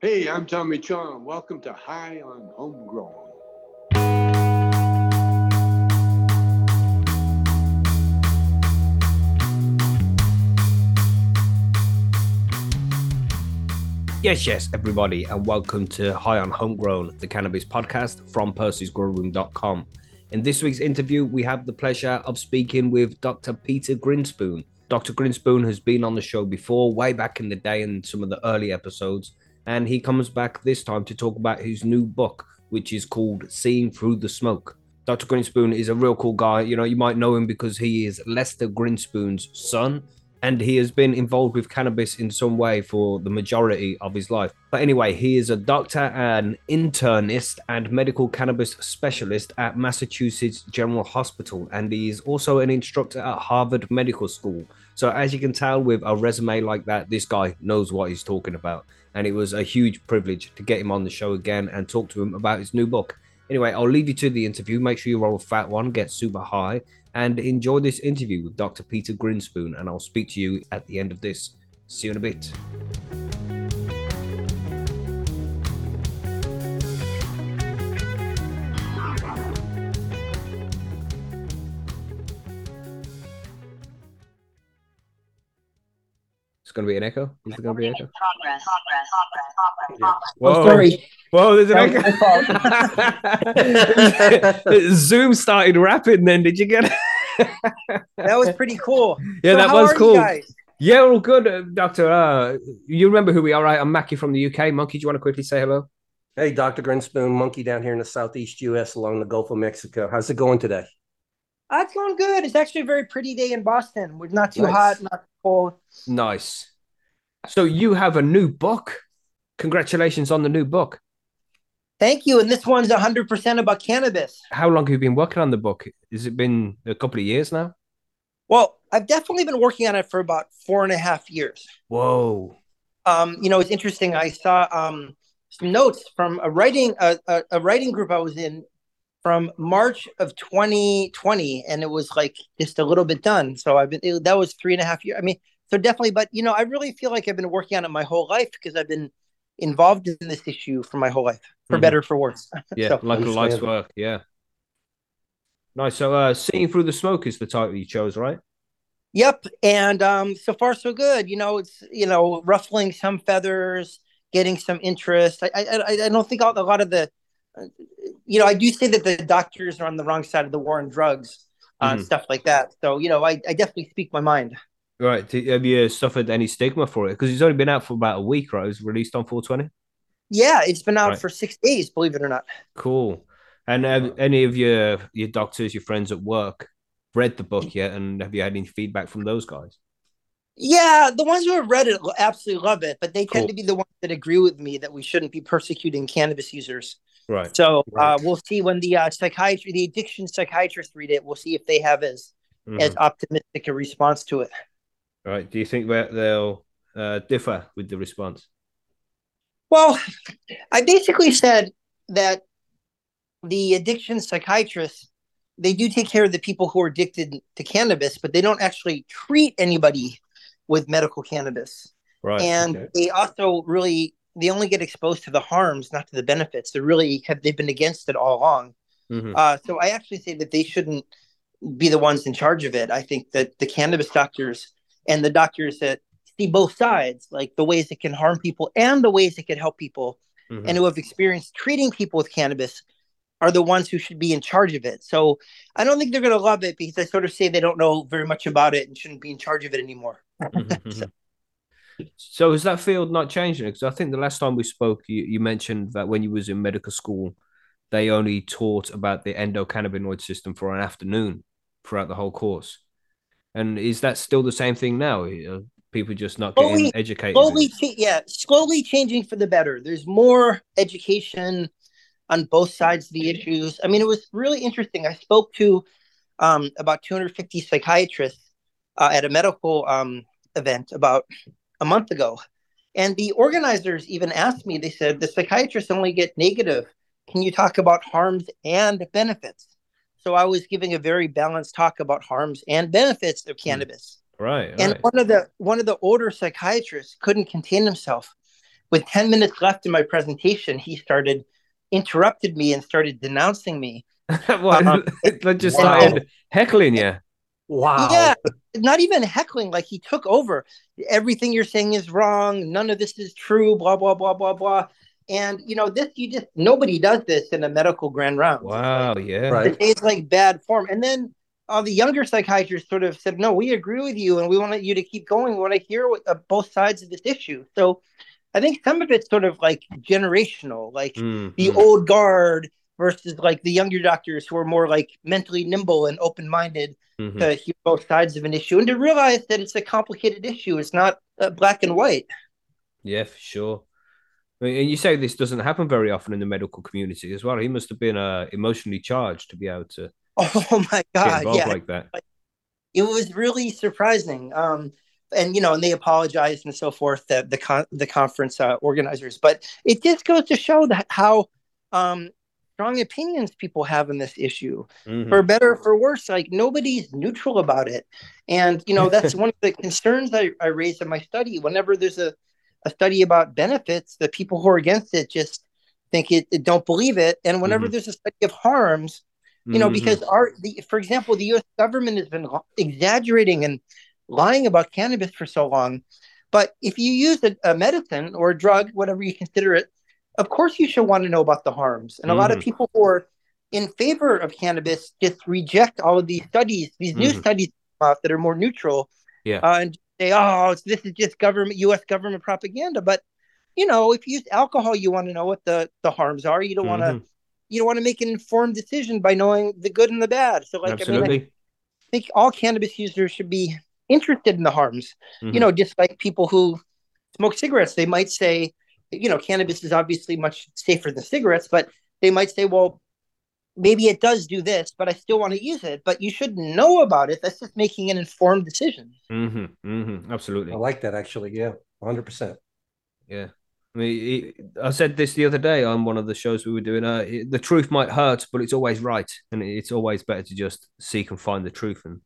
Hey, I'm Tommy Chong. Welcome to High on Homegrown. Yes, yes, everybody, and welcome to High on Homegrown, the cannabis podcast from Percy'sGrowroom.com. In this week's interview, we have the pleasure of speaking with Dr. Peter Grinspoon. Dr. Grinspoon has been on the show before, way back in the day in some of the early episodes, and he comes back this time to talk about his new book, which is called Seeing Through the Smoke. Dr. Grinspoon is a real cool guy. You know, you might know him because he is Lester Grinspoon's son and he has been involved with cannabis in some way for the majority of his life. But anyway, he is a doctor and internist and medical cannabis specialist at Massachusetts General Hospital, and he is also an instructor at Harvard Medical School. So, as you can tell, with a resume like that, this guy knows what he's talking about. And it was a huge privilege to get him on the show again and talk to him about his new book. Anyway, I'll leave you to the interview. Make sure you roll a fat one, get super high, and enjoy this interview with Dr. Peter Grinspoon. And I'll speak to you at the end of this. See you in a bit. Going to be an echo. Is it going to be an echo? Progress. Progress. Progress. Progress. Whoa. sorry. Whoa, there's an echo. Zoom started rapping then. Did you get it? That was pretty cool. Yeah, So that how was are you cool. guys? Yeah, all good, uh, Doctor. Uh, you remember who we are, right? I'm Mackie from the UK. Monkey, do you want to quickly say hello? Hey, Dr. Grinspoon, monkey down here in the southeast U.S. along the Gulf of Mexico. How's it going today? Uh, it's going good. It's actually a very pretty day in Boston. We're not too Nice. hot, not Nice. So you have a new book. Congratulations on the new book. Thank you. And this one's 100% about cannabis. How long have you been working on the book? Has it been a couple of years now? Well, I've definitely been working on it for about four and a half years. Whoa. Um, you know, it's interesting. I saw um, some notes from a writing a, a, a writing group I was in from March of 2020, and it was like just a little bit done. So I've been it- that was three and a half years. I mean, so definitely, but you know, I really feel like I've been working on it my whole life because I've been involved in this issue for my whole life, for Mhm. better or for worse. Yeah, So- like a life's work. Yeah. Nice. So, uh, seeing through the smoke is the title you chose, right? Yep, and um, so far so good. You know, it's you know ruffling some feathers, getting some interest. I I, I- I don't think a lot of the, you know, I do say that the doctors are on the wrong side of the war on drugs, uh, Mhm. stuff like that. So you know, I, I definitely speak my mind. Right. Have you suffered any stigma for it? Because it's only been out for about a week, right? It was released on 420. Yeah, it's been out Right. for six days, believe it or not. Cool. And have any of your your doctors, your friends at work, read the book yet? And have you had any feedback from those guys? Yeah, the ones who have read it absolutely love it, but they tend to be the ones that agree with me that we shouldn't be persecuting cannabis users. Right. So uh, we'll see when the uh, psychiatry, the addiction psychiatrists read it. We'll see if they have as as Mhm. optimistic a response to it. Right. Do you think that they'll uh, differ with the response? Well, I basically said that the addiction psychiatrists they do take care of the people who are addicted to cannabis, but they don't actually treat anybody with medical cannabis. Right. and okay. they also really they only get exposed to the harms, not to the benefits. They really have they've been against it all along. Mhm. Uh, so I actually say that they shouldn't be the ones in charge of it. I think that the cannabis doctors and the doctors that see both sides, like the ways it can harm people and the ways it can help people, Mhm. and who have experienced treating people with cannabis, are the ones who should be in charge of it. So I don't think they're going to love it because I sort of say they don't know very much about it and shouldn't be in charge of it anymore. Mhm, mhm. So is that field not changing? Because I think the last time we spoke, you, you mentioned that when you was in medical school, they only taught about the endocannabinoid system for an afternoon throughout the whole course. And is that still the same thing now? Are people just not getting Slowly- educated? slowly cha- yeah slowly changing for the better there's more education on both sides of the issues i mean it was really interesting i spoke to um, about 250 psychiatrists uh, at a medical um, event about a month ago and the organizers even asked me they said the psychiatrists only get negative can you talk about harms and benefits so i was giving a very balanced talk about harms and benefits of cannabis Right. and right. one of the one of the older psychiatrists couldn't contain himself with 10 minutes left in my presentation, he started interrupted me and started denouncing me. what, Um, just started heckling you. Wow. Yeah, not even heckling, like he took over. Everything you're saying is wrong. None of this is true, blah, blah, blah, blah, blah. And you know, this you just nobody does this in a medical grand round. Wow, yeah. Right. It's like bad form. And then uh, the younger psychiatrists sort of said, "No, we agree with you, and we want you to keep going. We want to hear what, uh, both sides of this issue." So, I think some of it's sort of like generational, like Mm, the old guard versus like the younger doctors who are more like mentally nimble and open-minded Mhm. to hear both sides of an issue and to realize that it's a complicated issue. It's not uh, black and white. Yeah, for sure. I mean, and you say this doesn't happen very often in the medical community as well. He must have been uh, emotionally charged to be able to Oh my god, involved yeah. like that. it was really surprising. Um, and you know, and they apologized and so forth. The the con- the conference uh, organizers, but it just goes to show that how um, strong opinions people have in this issue, Mhm. for better or for worse. Like nobody's neutral about it, and you know that's one of the concerns I, I raise in my study. Whenever there's a a study about benefits, the people who are against it just think it, it don't believe it, and whenever Mhm. there's a study of harms, you know Mhm. because our the for example the us government has been exaggerating and lying about cannabis for so long but if you use a, a medicine or a drug whatever you consider it of course you should want to know about the harms and a lot of Mhm. people who are in favor of cannabis just reject all of these studies these new Mhm. studies that are more neutral Yeah. uh, and say oh this is just government us government propaganda but you know if you use alcohol you want to know what the the harms are you don't want to you don't want to make an informed decision by knowing the good and the bad. So, like, I mean, Absolutely. I think all cannabis users should be interested in the harms. Mhm. You know, just like people who smoke cigarettes, they might say, you know, cannabis is obviously much safer than cigarettes, but they might say, well, maybe it does do this, but I still want to use it. But you should know about it. That's just making an informed decision. Mhm. Mhm. Absolutely. I like that actually. Yeah. 100%. Yeah. I mean, I said this the other day on one of the shows we were doing. Uh, the truth might hurt, but it's always right, and it's always better to just seek and find the truth. And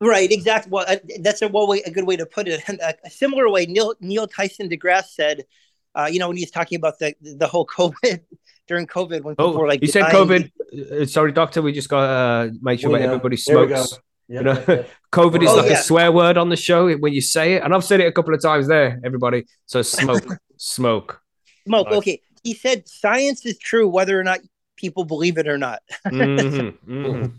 Right, exactly. Well, uh, that's a well way, a good way to put it. And a, a similar way, Neil Neil Tyson deGrasse said, uh, you know, when he's talking about the the whole COVID during COVID, when people oh, were like, you said dying, COVID. Uh, sorry, doctor. We just got to uh, make sure We that know. everybody There we go. smokes. Yep, You know, yep, yep. COVID is Oh, like yeah. a swear word on the show when you say it, and I've said it a couple of times there. Everybody, so smoke, smoke. smoke. Nice. Okay, he said science is true whether or not people believe it or not. Mhm, mhm.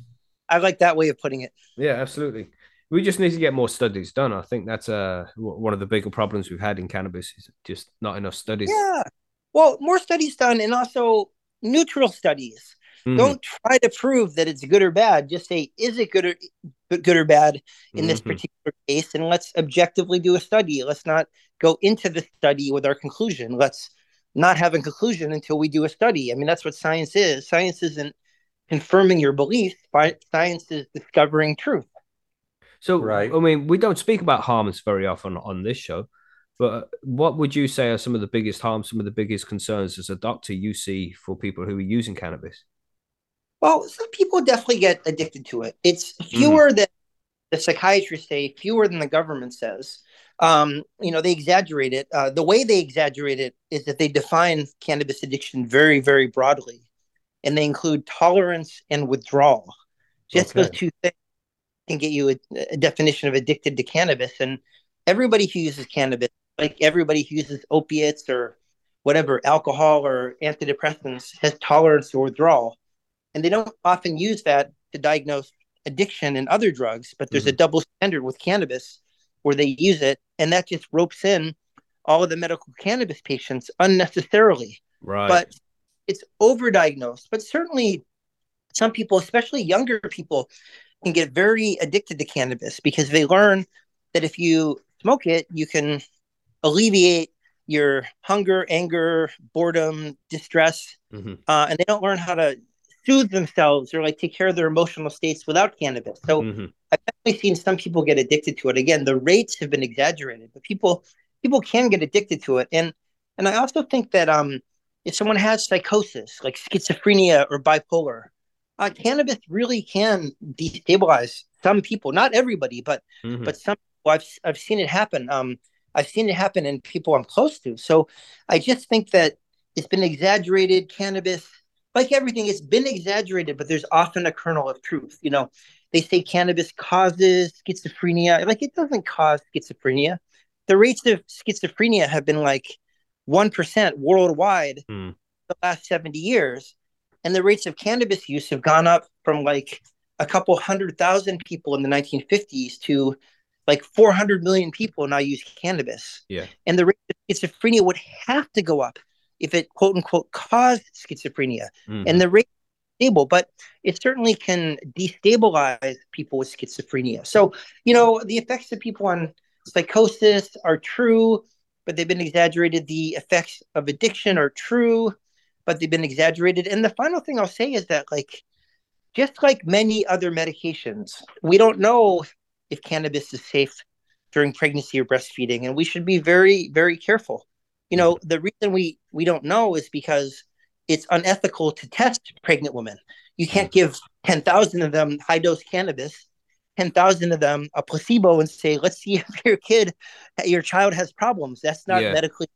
I like that way of putting it. Yeah, absolutely. We just need to get more studies done. I think that's uh, one of the bigger problems we've had in cannabis is just not enough studies. Yeah. Well, more studies done, and also neutral studies. Mhm, Don't try to prove that it's good or bad. Just say, is it good or good or bad in this mhm. particular case? And let's objectively do a study. Let's not go into the study with our conclusion. Let's not have a conclusion until we do a study. I mean, that's what science is. Science isn't confirming your beliefs. Science is discovering truth. So, Right. I mean, we don't speak about harms very often on this show, but what would you say are some of the biggest harms, some of the biggest concerns as a doctor you see for people who are using cannabis? Well, some people definitely get addicted to it. It's fewer than the psychiatrists say, fewer than the government says. Um, you know, they exaggerate it. Uh, the way they exaggerate it is that they define cannabis addiction very, very broadly, and they include tolerance and withdrawal. Just those two things can get you a, a definition of addicted to cannabis. And everybody who uses cannabis, like everybody who uses opiates or whatever, alcohol or antidepressants, has tolerance or withdrawal. And they don't often use that to diagnose addiction and other drugs but there's a mm-hmm. double standard with cannabis where they use it. And that just ropes in all of the medical cannabis patients unnecessarily. Right. but it's overdiagnosed. But certainly some people especially younger people can get very addicted to cannabis because they learn that if you smoke it you can alleviate your hunger anger boredom distress Mhm. uh, and they don't learn how to soothe themselves or like take care of their emotional states without cannabis. So Mhm. I've definitely seen some people get addicted to it. Again, the rates have been exaggerated, but people people can get addicted to it. And and I also think that um if someone has psychosis like schizophrenia or bipolar, uh, cannabis really can destabilize some people. Not everybody, but Mhm. but some people, I've I've seen it happen. Um, I've seen it happen in people I'm close to. So I just think that it's been exaggerated. Cannabis, like everything, it's been exaggerated, but there's often a kernel of truth. You know, they say cannabis causes schizophrenia. Like it doesn't cause schizophrenia. The rates of schizophrenia have been like 1% worldwide Hmm. the last 70 years. And the rates of cannabis use have gone up from like a couple hundred thousand people in the 1950s to like 400 million people now use cannabis. Yeah. And the rate of schizophrenia would have to go up if it quote unquote caused schizophrenia. Mhm. And the rate stable, but it certainly can destabilize people with schizophrenia. So, you know, the effects of people on psychosis are true, but they've been exaggerated. The effects of addiction are true, but they've been exaggerated. And the final thing I'll say is that, like, just like many other medications, we don't know if cannabis is safe during pregnancy or breastfeeding, and we should be very, very careful. You know, the reason we we don't know is because it's unethical to test pregnant women. You can't mm. give ten thousand of them high dose cannabis, ten thousand of them a placebo, and say, "Let's see if your kid, your child has problems." That's not Yeah. medically.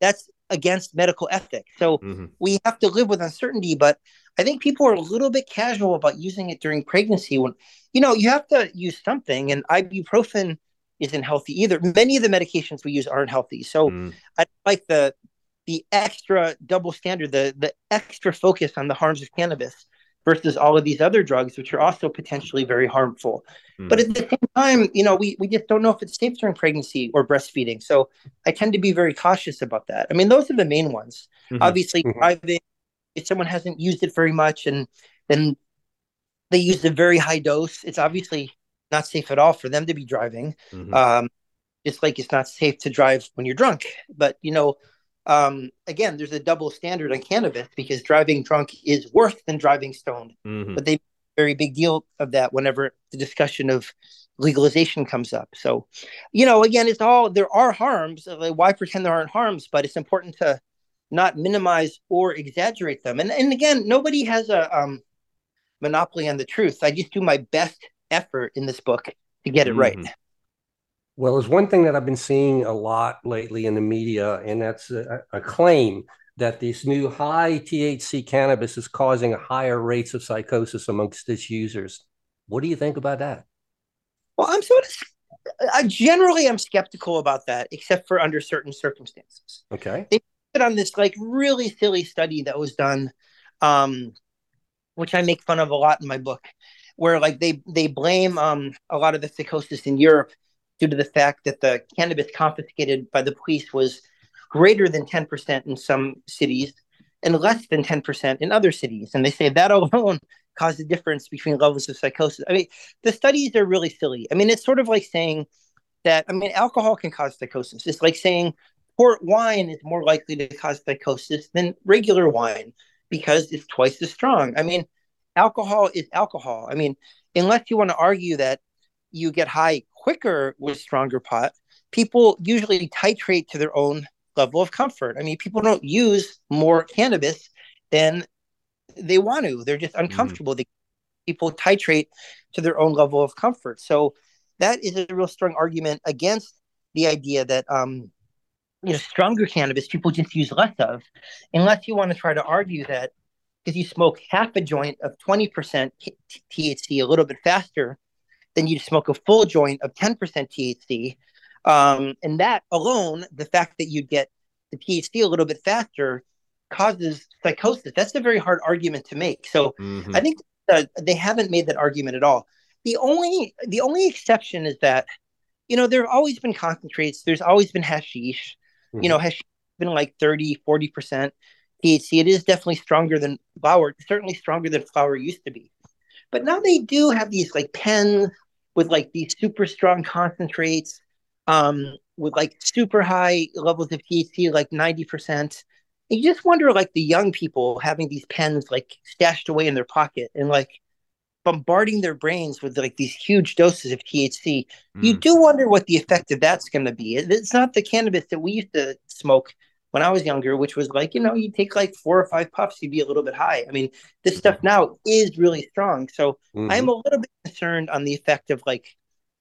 That's against medical ethics. So Mhm. we have to live with uncertainty but i think people are a little bit casual about using it during pregnancy when you know you have to use something and ibuprofen isn't healthy either many of the medications we use aren't healthy so Mm. i like the the extra double standard the the extra focus on the harms of cannabis versus all of these other drugs which are also potentially very harmful. But Mm. at the same time you know we, we just don't know if it's safe during pregnancy or breastfeeding. So i tend to be very cautious about that. I mean those are the main ones. Mhm. obviously driving if someone hasn't used it very much and then they use a very high dose it's obviously not safe at all for them to be driving. Mhm. um, just like it's not safe to drive when you're drunk. But you know um, again there's a double standard on cannabis because driving drunk is worse than driving stoned. Mhm. but they make a very big deal of that whenever the discussion of legalization comes up. So you know again it's all there are harms like, why pretend there aren't harms? But it's important to not minimize or exaggerate them. And and again nobody has a um, monopoly on the truth. I just do my best effort in this book to get it right. Mhm. Well, there's one thing that I've been seeing a lot lately in the media, and that's a, a claim that this new high THC cannabis is causing higher rates of psychosis amongst its users. What do you think about that? well i'm sort of i generally am skeptical about that except for under certain circumstances Okay. They put on this like really silly study that was done um which i make fun of a lot in my book where like they they blame um a lot of the psychosis in europe due to the fact that the cannabis confiscated by the police was greater than 10% in some cities and less than 10% in other cities and they say that alone caused a difference between levels of psychosis i mean the studies are really silly i mean it's sort of like saying that i mean alcohol can cause psychosis it's like saying port wine is more likely to cause psychosis than regular wine because it's twice as strong. I mean, alcohol is alcohol. I mean, unless you want to argue that you get high quicker with stronger pot, people usually titrate to their own level of comfort. I mean, people don't use more cannabis than they want to. They're just uncomfortable. They, people titrate to their own level of comfort. So that is a real strong argument against the idea that um, you know stronger cannabis people just use less of unless you want to try to argue that because you smoke half a joint of 20% thc a little bit faster than you smoke a full joint of 10% thc um, and that alone the fact that you get the thc a little bit faster causes psychosis that's a very hard argument to make so Mhm. I think that they haven't made that argument at all. The only the only exception is that you know there have always been concentrates. There's always been hashish. You know, hashish has been like 30, 40 percent THC. It is definitely stronger than flower. Certainly stronger than flower used to be. But now they do have these like pens with like these super strong concentrates, um, with like super high levels of THC, like ninety percent you just wonder like the young people having these pens like stashed away in their pocket and like bombarding their brains with like these huge doses of THC. You Mm. do wonder what the effect of that's going to be. It's not the cannabis that we used to smoke when I was younger, which was like, you know, you take like four or five puffs, you'd be a little bit high. I mean, this stuff now is really strong. So Mhm. I'm a little bit concerned on the effect of like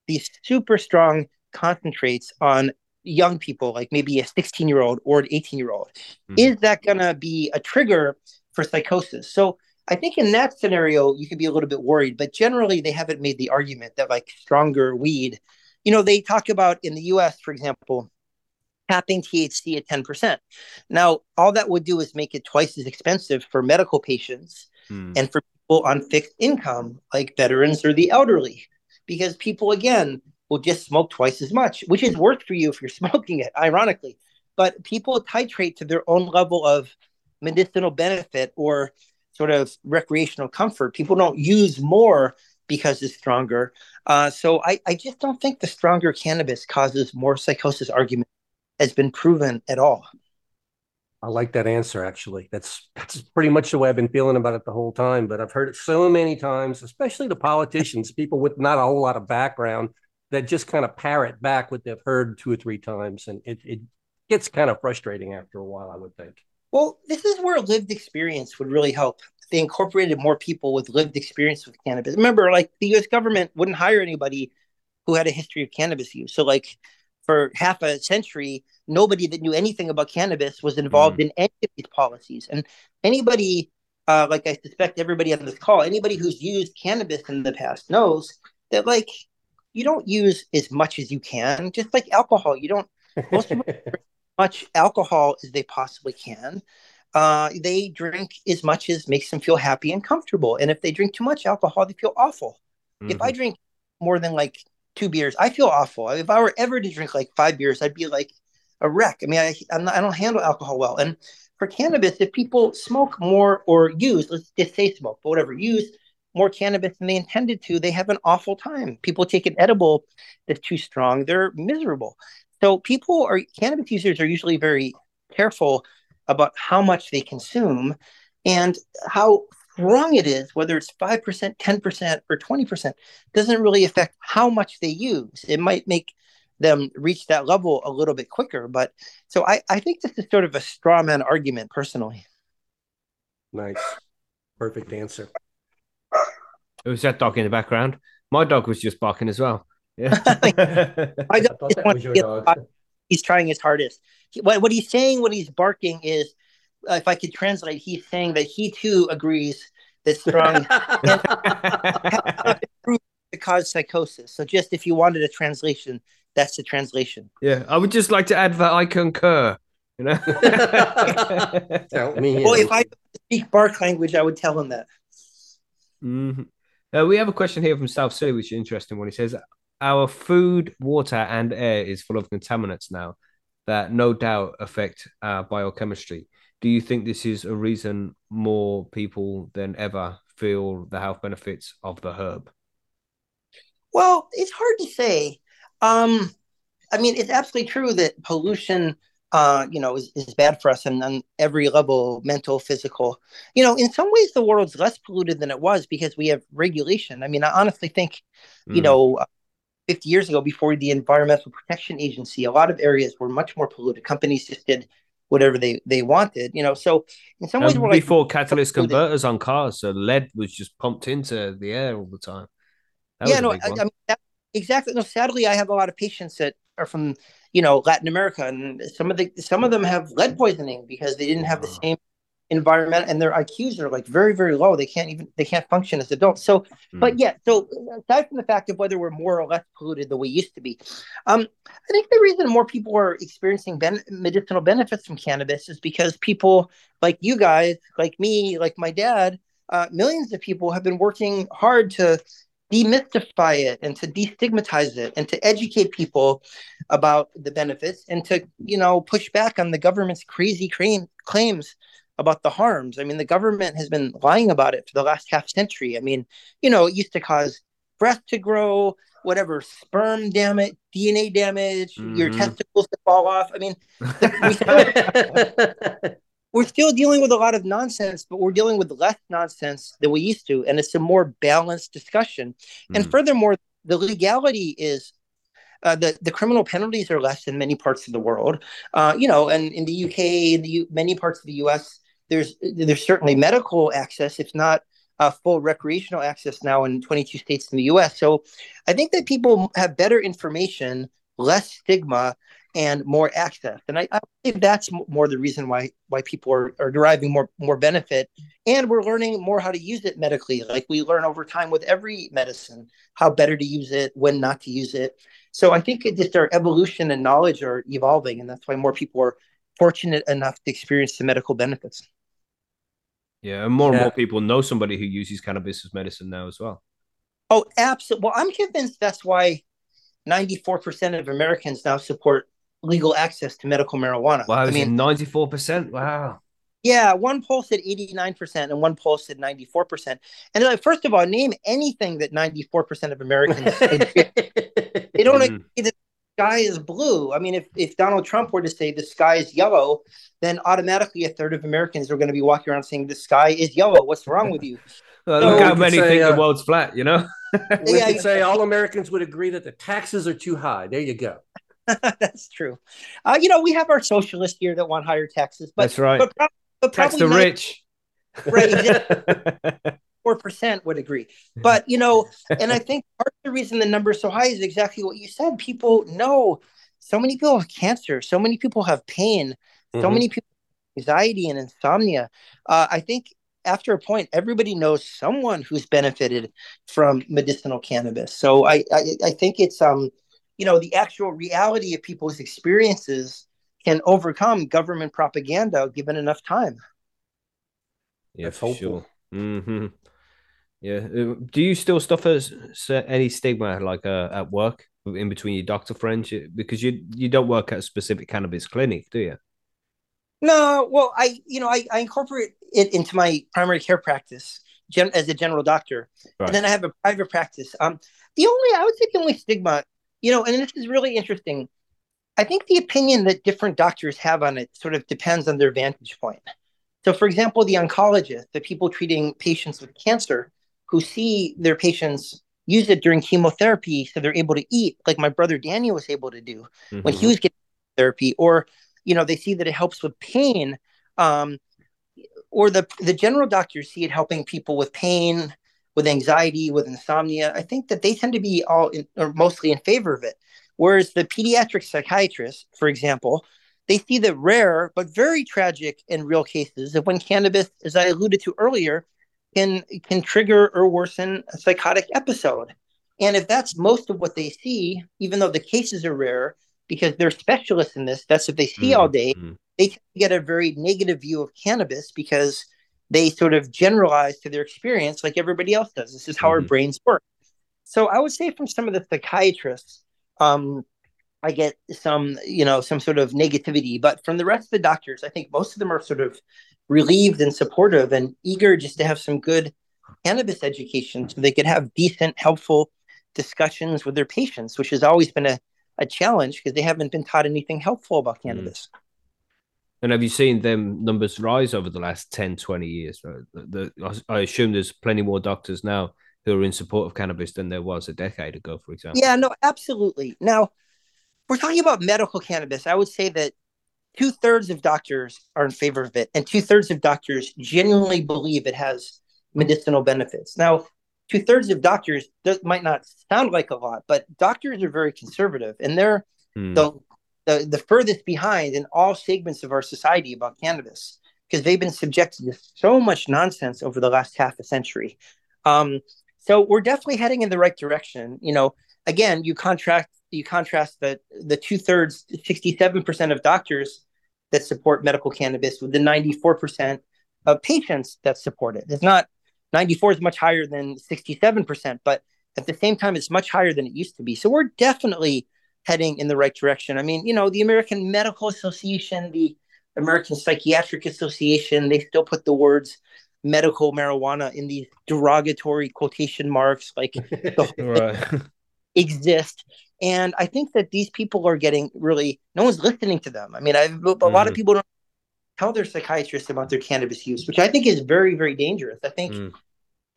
these super strong concentrates on young people, like maybe a 16 year old or an 18 year old? Mhm. Is that going to be a trigger for psychosis? So I think in that scenario, you could be a little bit worried, but generally they haven't made the argument that like stronger weed, you know, they talk about in the US, for example, capping THC at 10%. Now, all that would do is make it twice as expensive for medical patients Mm. and for people on fixed income, like veterans or the elderly, because people, again, will just smoke twice as much, which is worse for you if you're smoking it, ironically. But people titrate to their own level of medicinal benefit or sort of recreational comfort. People don't use more because it's stronger. Uh, so I, I just don't think the stronger cannabis causes more psychosis argument has been proven at all. I like that answer. Actually, that's that's pretty much the way I've been feeling about it the whole time. But I've heard it so many times, especially the politicians, people with not a whole lot of background, that just kind of parrot back what they've heard two or three times, and it it gets kind of frustrating after a while. I would think. Well, this is where lived experience would really help. They incorporated more people with lived experience with cannabis. Remember, like the US government wouldn't hire anybody who had a history of cannabis use. So, like, for half a century, nobody that knew anything about cannabis was involved in any of these policies. And anybody, uh, like I suspect everybody on this call, anybody who's used cannabis in the past knows that, like, you don't use as much as you can, just like alcohol. You don't Most people- much alcohol as they possibly can. Uh, they drink as much as makes them feel happy and comfortable. And if they drink too much alcohol, they feel awful. If Mm-hmm. I drink more than like two beers, I feel awful. If I were ever to drink like five beers, I'd be like a wreck. I mean, I, not, I don't handle alcohol well. And for cannabis, if people smoke more or use, let's just say smoke, but whatever, use more cannabis than they intended to, they have an awful time. People take an edible that's too strong, they're miserable. So people are cannabis users are usually very careful about how much they consume and how strong it is, whether it's 5%, 10%, or 20%, doesn't really affect how much they use. It might make them reach that level a little bit quicker. But so I, I think this is sort of a straw man argument personally. Nice, perfect answer. It was that dog in the background. My dog was just barking as well. Yeah. I I don't thought that was your dog. He's trying his hardest. He- what, what he's saying when he's barking is, if I could translate, he's saying that he too agrees that strong to cause psychosis. So just if you wanted a translation, that's the translation. yeah, I would just like to add that I concur. You know. Count me Well, if I speak bark language, I would tell him that. Mhm. Uh, we have a question here from South City, which is an interesting one. He says, Our food, water, and air is full of contaminants now that no doubt affect our biochemistry. Do you think this is a reason more people than ever feel the health benefits of the herb? Well, it's hard to say. Um, I mean, it's absolutely true that pollution, uh, you know, is, is bad for us and on every level, mental, physical. You know, in some ways, the world's less polluted than it was because we have regulation. I mean, I honestly think, you Mm. know, uh, 50 years ago, before the Environmental Protection Agency, a lot of areas were much more polluted. Companies just did whatever they, they wanted, you know. So in some ways, we're like, before catalyst converters on cars, so lead was just pumped into the air all the time. That yeah, no, I. I mean that, exactly. No, sadly, I have a lot of patients that are from you know Latin America, and some of the some of them have lead poisoning because they didn't have the mm. same environment, and their IQs are like very very low. They can't even they can't function as adults. So, but yeah, so aside from the fact of whether we're more or less polluted than we used to be, um, I think the reason more people are experiencing ben- medicinal benefits from cannabis is because people like you guys, like me, like my dad, uh, millions of people have been working hard to demystify it and to destigmatize it and to educate people about the benefits and to you know push back on the government's crazy claim, claims about the harms i mean the government has been lying about it for the last half century i mean you know it used to cause breast to grow whatever sperm damage dna damage your Mhm. testicles to fall off i mean we we're still dealing with a lot of nonsense, but we're dealing with less nonsense than we used to, and it's a more balanced discussion. And Mm. furthermore, the legality is. Uh, the the criminal penalties are less in many parts of the world, uh, you know, and in the UK, in the U- many parts of the US, there's there's certainly medical access, if not uh, full recreational access now in 22 states in the US. So I think that people have better information, less stigma, and more access. And I, I think that's more the reason why why people are, are deriving more more benefit. And we're learning more how to use it medically. Like we learn over time with every medicine, how better to use it, when not to use it. So I think it just our evolution and knowledge are evolving, and that's why more people are fortunate enough to experience the medical benefits. Yeah, and more and Yeah. more people know somebody who uses cannabis as medicine now as well. Oh, absolutely. Well, I'm convinced that's why 94% of Americans now support legal access to medical marijuana. Wow, I mean, ninety four percent? Wow. yeah, one poll said 89% and one poll said 94%. And like, first of all, name anything that 94% of Americans they don't Mm. agree that sky is blue. I mean, if, if Donald Trump were to say the sky is yellow, then automatically a third of Americans are going to be walking around saying the sky is yellow. What's wrong with you? Well, So look we how many say, think the uh, world's flat. You know. we Yeah, could say all Americans would agree that the taxes are too high. There you go. That's true. Uh, you know, we have our socialists here that want higher taxes, but That's right. but, prob- but Tax probably the rich. Right, four percent would agree. But you know, and I think part of the reason the number is so high is exactly what you said. People know so many people have cancer, so many people have pain, so Mhm. many people have anxiety and insomnia. Uh, I think after a point, everybody knows someone who's benefited from medicinal cannabis. So I, I, I think it's um, you know, the actual reality of people's experiences can overcome government propaganda given enough time. Yeah, for hopeful. sure. hmm Yeah. Uh, Do you still suffer any stigma like uh, at work in between your doctor friends? Because you you don't work at a specific cannabis clinic, do you? No, well, I you know I, I incorporate it into my primary care practice gen, as a general doctor, Right. and then I have a private practice. Um, the only I would say the only stigma, you know, and this is really interesting. I think the opinion that different doctors have on it sort of depends on their vantage point. So, for example, the oncologist, the people treating patients with cancer, who see their patients use it during chemotherapy, so they're able to eat, like my brother Daniel was able to do when Mhm. he was getting therapy, or you know they see that it helps with pain, um, or the the general doctors see it helping people with pain, with anxiety, with insomnia. I think that they tend to be all in, or mostly in favor of it, whereas the pediatric psychiatrists, for example, they see the rare but very tragic and real cases of when cannabis, as I alluded to earlier, can can trigger or worsen a psychotic episode. And if that's most of what they see, even though the cases are rare, because they're specialists in this, that's what they see all day, Mhm. they get a very negative view of cannabis because they sort of generalize to their experience like everybody else does. This is how our Mhm. brains work. So I would say from some of the psychiatrists, um, I get some, you know, some sort of negativity. But from the rest of the doctors, I think most of them are sort of relieved and supportive and eager just to have some good cannabis education so they could have decent, helpful discussions with their patients, which has always been a, a challenge because they haven't been taught anything helpful about cannabis. And have you seen them numbers rise over the last 10, 20 years? Uh, The, the, I assume there's plenty more doctors now who are in support of cannabis than there was a decade ago, for example. Yeah, no, absolutely. Now, we're talking about medical cannabis. I would say that two thirds of doctors are in favor of it, and two thirds of doctors genuinely believe it has medicinal benefits. Now, two thirds of doctors that might not sound like a lot, but doctors are very conservative, and they're Hmm. the, the the furthest behind in all segments of our society about cannabis because they've been subjected to so much nonsense over the last half a century. Um, so we're definitely heading in the right direction. You know, again, you contrast you contrast the the two thirds, sixty seven percent of doctors that support medical cannabis with the ninety four percent of patients that support it. It's not ninety four is much higher than sixty seven percent, but at the same time, it's much higher than it used to be. So we're definitely heading in the right direction. I mean, you know, the American Medical Association, the American Psychiatric Association, they still put the words medical marijuana in these derogatory quotation marks like the Right. exist. And I think that these people are getting really no one's listening to them. I mean, I've, a lot of Mhm. people don't tell their psychiatrists about their cannabis use, which I think is very, very dangerous. I think Mm.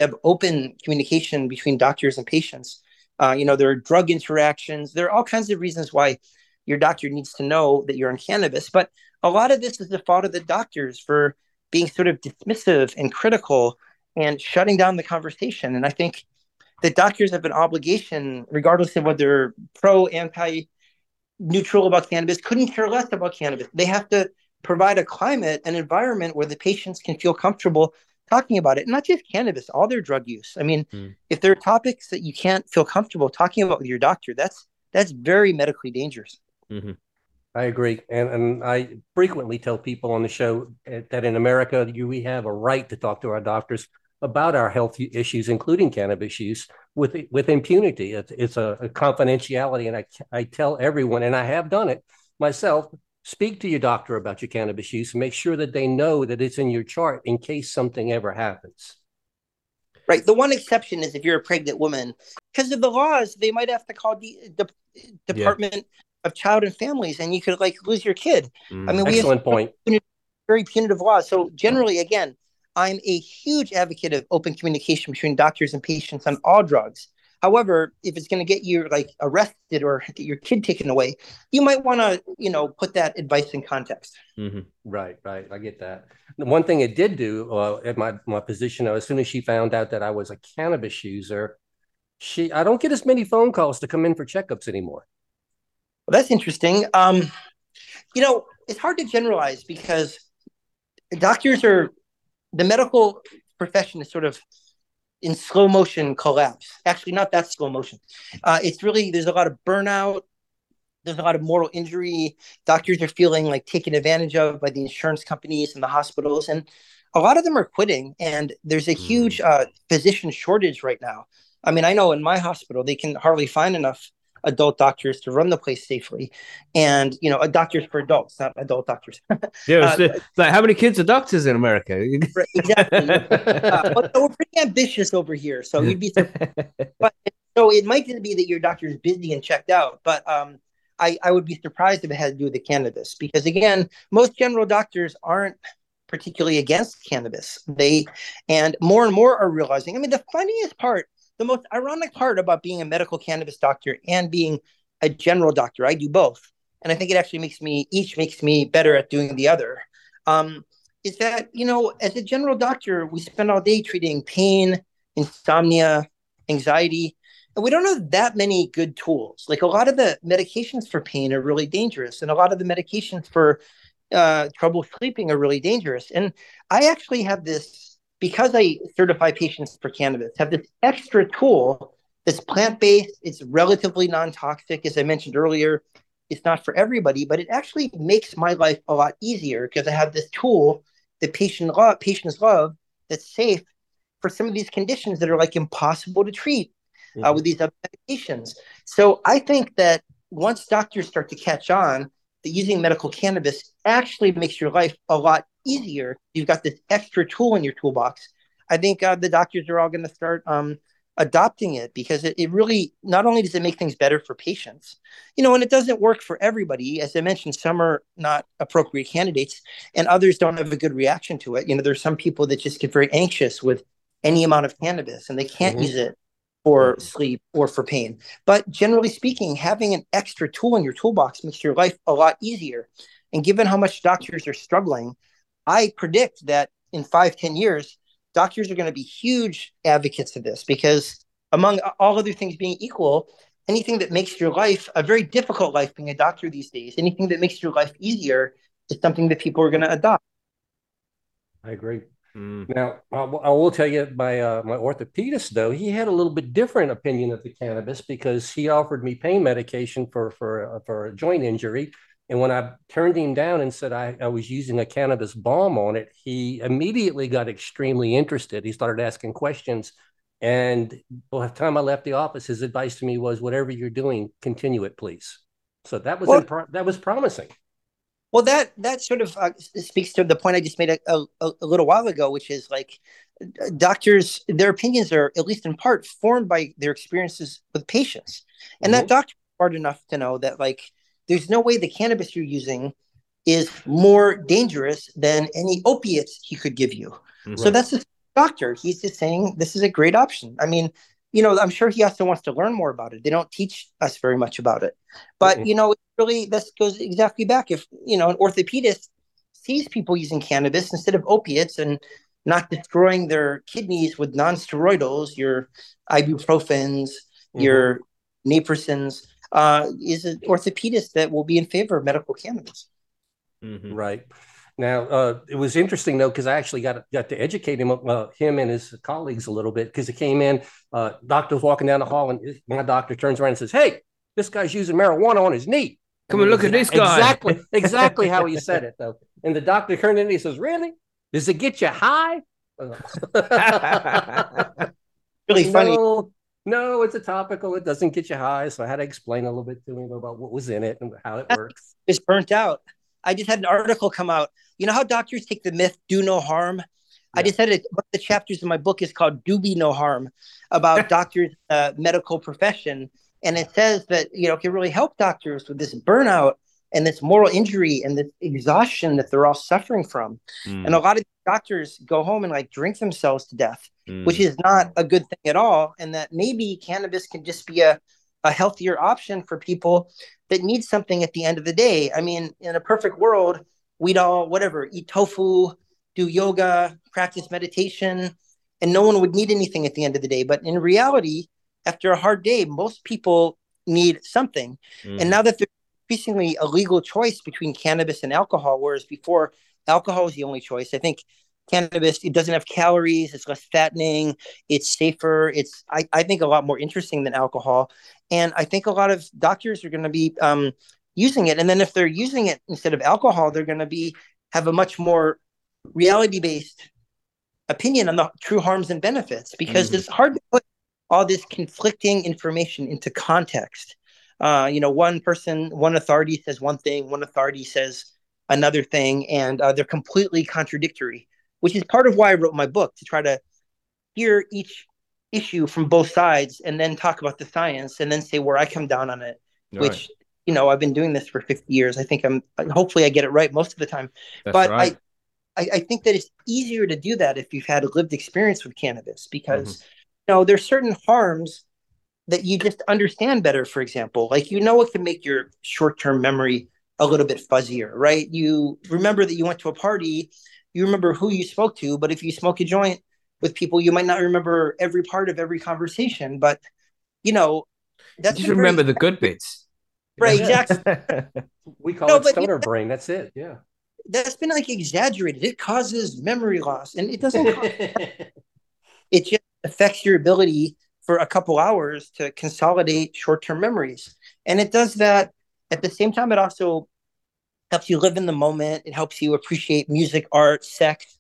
have open communication between doctors and patients. Uh, you know, there are drug interactions. There are all kinds of reasons why your doctor needs to know that you're on cannabis. But a lot of this is the fault of the doctors for being sort of dismissive and critical and shutting down the conversation. And I think that doctors have an obligation, regardless of whether pro, anti neutral about cannabis, couldn't care less about cannabis. They have to provide a climate, an environment where the patients can feel comfortable talking about it. Not just cannabis, all their drug use. I mean, Mm. if there are topics that you can't feel comfortable talking about with your doctor, that's that's very medically dangerous. Mhm. I agree, and and I frequently tell people on the show eh, that in America you, we have a right to talk to our doctors about our health issues, including cannabis use, with with impunity. It's, it's a, a confidentiality, and I I tell everyone, and I have done it myself. Speak to your doctor about your cannabis use and make sure that they know that it's in your chart in case something ever happens. Right. The one exception is if you're a pregnant woman, because of the laws, they might have to call the, the Department of Child and Families, and you could like lose your kid. Mm. I mean, we have Excellent point. very punitive laws. So generally, again, I'm a huge advocate of open communication between doctors and patients on all drugs. However, if it's going to get you like arrested or get your kid taken away, you might want to, you know, put that advice in context. Mhm. Right, right. I get that. The one thing it did do uh, at my my position, as soon as she found out that I was a cannabis user, she I don't get as many phone calls to come in for checkups anymore. Well, that's interesting. Um, you know, it's hard to generalize because doctors are the medical profession is sort of in slow motion collapse. Actually, not that slow motion. Uh, it's really there's a lot of burnout. There's a lot of moral injury. Doctors are feeling like taken advantage of by the insurance companies and the hospitals, and a lot of them are quitting. And there's a huge uh, physician shortage right now. I mean, I know in my hospital they can hardly find enough adult doctors to run the place safely, and you know, a doctors for adults, not adult doctors. Yeah, Uh, like how many kids are doctors in America? Right, exactly. uh, but we're pretty ambitious over here, so you'd be. But so it might just be that your doctor is busy and checked out, but um, I I would be surprised if it had to do with the cannabis because again, most general doctors aren't particularly against cannabis. They and more and more are realizing. I mean, the funniest part, the most ironic part about being a medical cannabis doctor and being a general doctor, I do both, and I think it actually makes me each makes me better at doing the other. Um, is that you know as a general doctor we spend all day treating pain insomnia anxiety and we don't have that many good tools. Like a lot of the medications for pain are really dangerous and a lot of the medications for uh, trouble sleeping are really dangerous. And i actually have this because i certify patients for cannabis have this extra tool that's plant-based it's relatively non-toxic as i mentioned earlier it's not for everybody but it actually makes my life a lot easier because i have this tool that patient love, patients love that's safe for some of these conditions that are like impossible to treat uh, with these other medications. So I think that once doctors start to catch on that using medical cannabis actually makes your life a lot easier, you've got this extra tool in your toolbox. I think uh, the doctors are all going to start um, adopting it because it, it really not only does it make things better for patients, you know, and it doesn't work for everybody. As I mentioned, some are not appropriate candidates and others don't have a good reaction to it. You know, there's some people that just get very anxious with any amount of cannabis and they can't Mhm. use it for sleep or for pain. But generally speaking, having an extra tool in your toolbox makes your life a lot easier. And given how much doctors are struggling, I predict that in five, ten years, doctors are going to be huge advocates of this because, among all other things being equal, anything that makes your life a very difficult life being a doctor these days, anything that makes your life easier is something that people are going to adopt. I agree. Mm. Now, I will- I will tell you, my uh, my orthopedist though he had a little bit different opinion of the cannabis because he offered me pain medication for for uh, for a joint injury, and when I turned him down and said I, I was using a cannabis balm on it, he immediately got extremely interested. He started asking questions, and by the time I left the office, his advice to me was, "Whatever you're doing, continue it, please." So that was Well- impro- that was promising. Well, that that sort of uh, speaks to the point I just made a, a, a little while ago, which is like uh, doctors, their opinions are at least in part formed by their experiences with patients, and that Mhm. doctor smart enough to know that like there's no way the cannabis you're using is more dangerous than any opiates he could give you. So that's the doctor. He's just saying this is a great option. I mean, you know, I'm sure he also wants to learn more about it. They don't teach us very much about it. But, Mhm. you know, really, this goes exactly back. If, you know, an orthopedist sees people using cannabis instead of opiates and not destroying their kidneys with non-steroidals, your ibuprofens, Mhm. your naproxens, uh, is an orthopedist that will be in favor of medical cannabis. Mm-hmm. Right. Now, uh, it was interesting though because I actually got got to educate him, uh, him and his colleagues a little bit because he came in. Uh, doctor's walking down the hall, and my doctor turns around and says, "Hey, this guy's using marijuana on his knee." Come and look at this guy. Exactly, exactly how he said it though. And the doctor turned in and he says, "Really? Does it get you high?" really funny. No, it's a topical. It doesn't get you high. So I had to explain a little bit to him about what was in it and how it works. It's burnt out. I just had an article come out. You know how doctors take the myth "do no harm." Yeah. I just had it. One of the chapters in my book is called "Do Be No Harm" about doctors' uh, medical profession, and it says that you know can really help doctors with this burnout and this moral injury and this exhaustion that they're all suffering from. Mm. And a lot of doctors go home and like drink themselves to death, mm. which is not a good thing at all. And that maybe cannabis can just be a, a healthier option for people that need something at the end of the day. I mean, in a perfect world, we'd all, whatever, eat tofu, do yoga, practice meditation, and no one would need anything at the end of the day. But in reality, after a hard day, most people need something. Mm. And now that there's increasingly a legal choice between cannabis and alcohol, whereas before alcohol was the only choice. I think cannabis it doesn't have calories, it's less fattening, it's safer, it's I, I think a lot more interesting than alcohol. And I think a lot of doctors are going to be um, using it. And then if they're using it instead of alcohol, they're going to be have a much more reality based opinion on the true harms and benefits because mm-hmm. it's hard to put all this conflicting information into context uh, you know, one person, one authority says one thing, one authority says another thing, and uh, they're completely contradictory, which is part of why I wrote my book to try to hear each issue from both sides and then talk about the science and then say where I come down on it, All which, right. you know, I've been doing this for 50 years. I think I'm, hopefully I get it right most of the time. That's but right. I, I, I, think that it's easier to do that if you've had a lived experience with cannabis because, mm-hmm. you know, there's certain harms that you just understand better, for example. Like you know it can make your short-term memory a little bit fuzzier, right? You remember that you went to a party, you remember who you spoke to, but if you smoke a joint with people, you might not remember every part of every conversation. But you know, that's just remember very... the good bits. Right, exactly. we call no, it stoner you know, brain. That's it. Yeah. That's been like exaggerated. It causes memory loss. And it doesn't it just affects your ability for a couple hours to consolidate short-term memories. And it does that at the same time it also helps you live in the moment. It helps you appreciate music art sex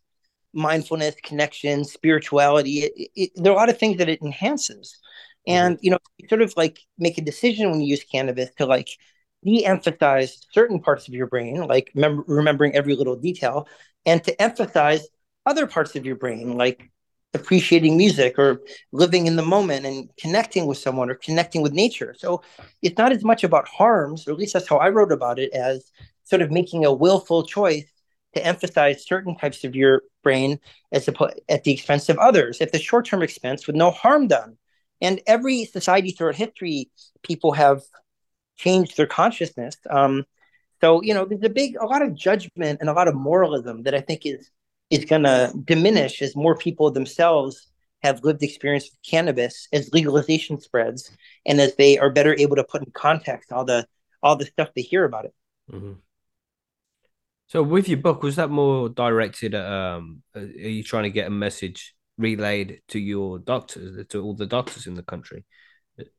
mindfulness connection spirituality. It, it, there are a lot of things that it enhances. Mm-hmm. And you know you sort of like make a decision when you use cannabis to like de-emphasize certain parts of your brain like mem- remembering every little detail and to emphasize other parts of your brain like appreciating music or living in the moment and connecting with someone or connecting with nature. So it's not as much about harms, or at least that's how I wrote about it, as sort of making a willful choice to emphasize certain types of your brain as at the expense of others, at the short-term expense with no harm done. And every society throughout history, people have changed their consciousness. Um, so you know, there's a big, a lot of judgment and a lot of moralism that I think is is going to diminish as more people themselves have lived experience with cannabis as legalization spreads and as they are better able to put in context all the all the stuff they hear about it. Mm-hmm. So, with your book, was that more directed at? Um, are you trying to get a message relayed to your doctors, to all the doctors in the country,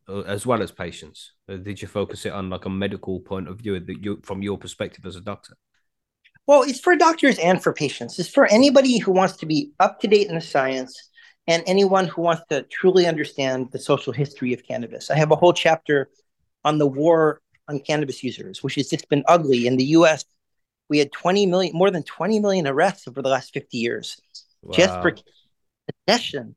uh, as well as patients? Did you focus it on like a medical point of view, that you, from your perspective as a doctor? Well, it's for doctors and for patients. It's for anybody who wants to be up to date in the science and anyone who wants to truly understand the social history of cannabis. I have a whole chapter on the war on cannabis users, which has just been ugly. In the US, we had 20 million, more than 20 million arrests over the last 50 years wow. just for possession.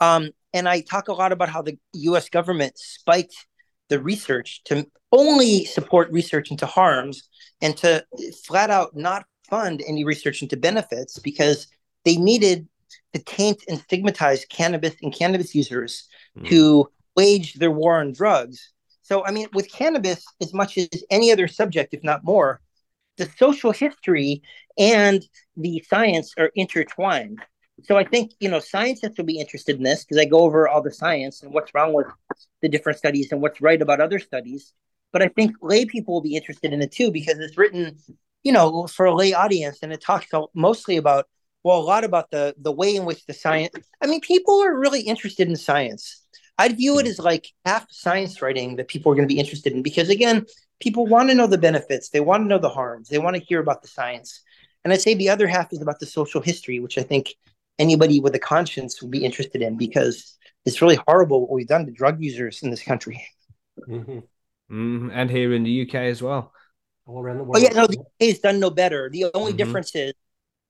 Um, and I talk a lot about how the US government spiked the research to only support research into harms and to flat out not fund any research into benefits because they needed to taint and stigmatize cannabis and cannabis users mm. to wage their war on drugs. So, I mean, with cannabis, as much as any other subject, if not more, the social history and the science are intertwined. So I think, you know, scientists will be interested in this because I go over all the science and what's wrong with the different studies and what's right about other studies. But I think lay people will be interested in it too because it's written, you know, for a lay audience, and it talks mostly about well, a lot about the the way in which the science. I mean, people are really interested in science. I'd view it as like half science writing that people are going to be interested in because again, people want to know the benefits, they want to know the harms, they want to hear about the science. And I'd say the other half is about the social history, which I think anybody with a conscience would be interested in because it's really horrible what we've done to drug users in this country. Mm-hmm. Mm, and here in the UK as well. All around the world. Oh, yeah, no, the UK has done no better. The only mm-hmm. difference is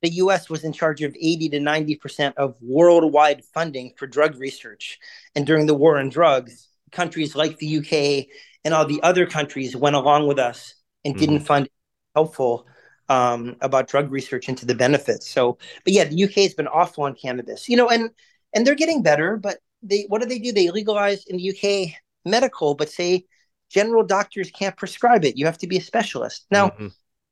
the US was in charge of 80 to 90% of worldwide funding for drug research. And during the war on drugs, countries like the UK and all the other countries went along with us and mm-hmm. didn't fund helpful um, about drug research into the benefits. So, but yeah, the UK has been awful on cannabis, you know, and and they're getting better. But they, what do they do? They legalize in the UK medical, but say general doctors can't prescribe it. You have to be a specialist. Now, mm-hmm.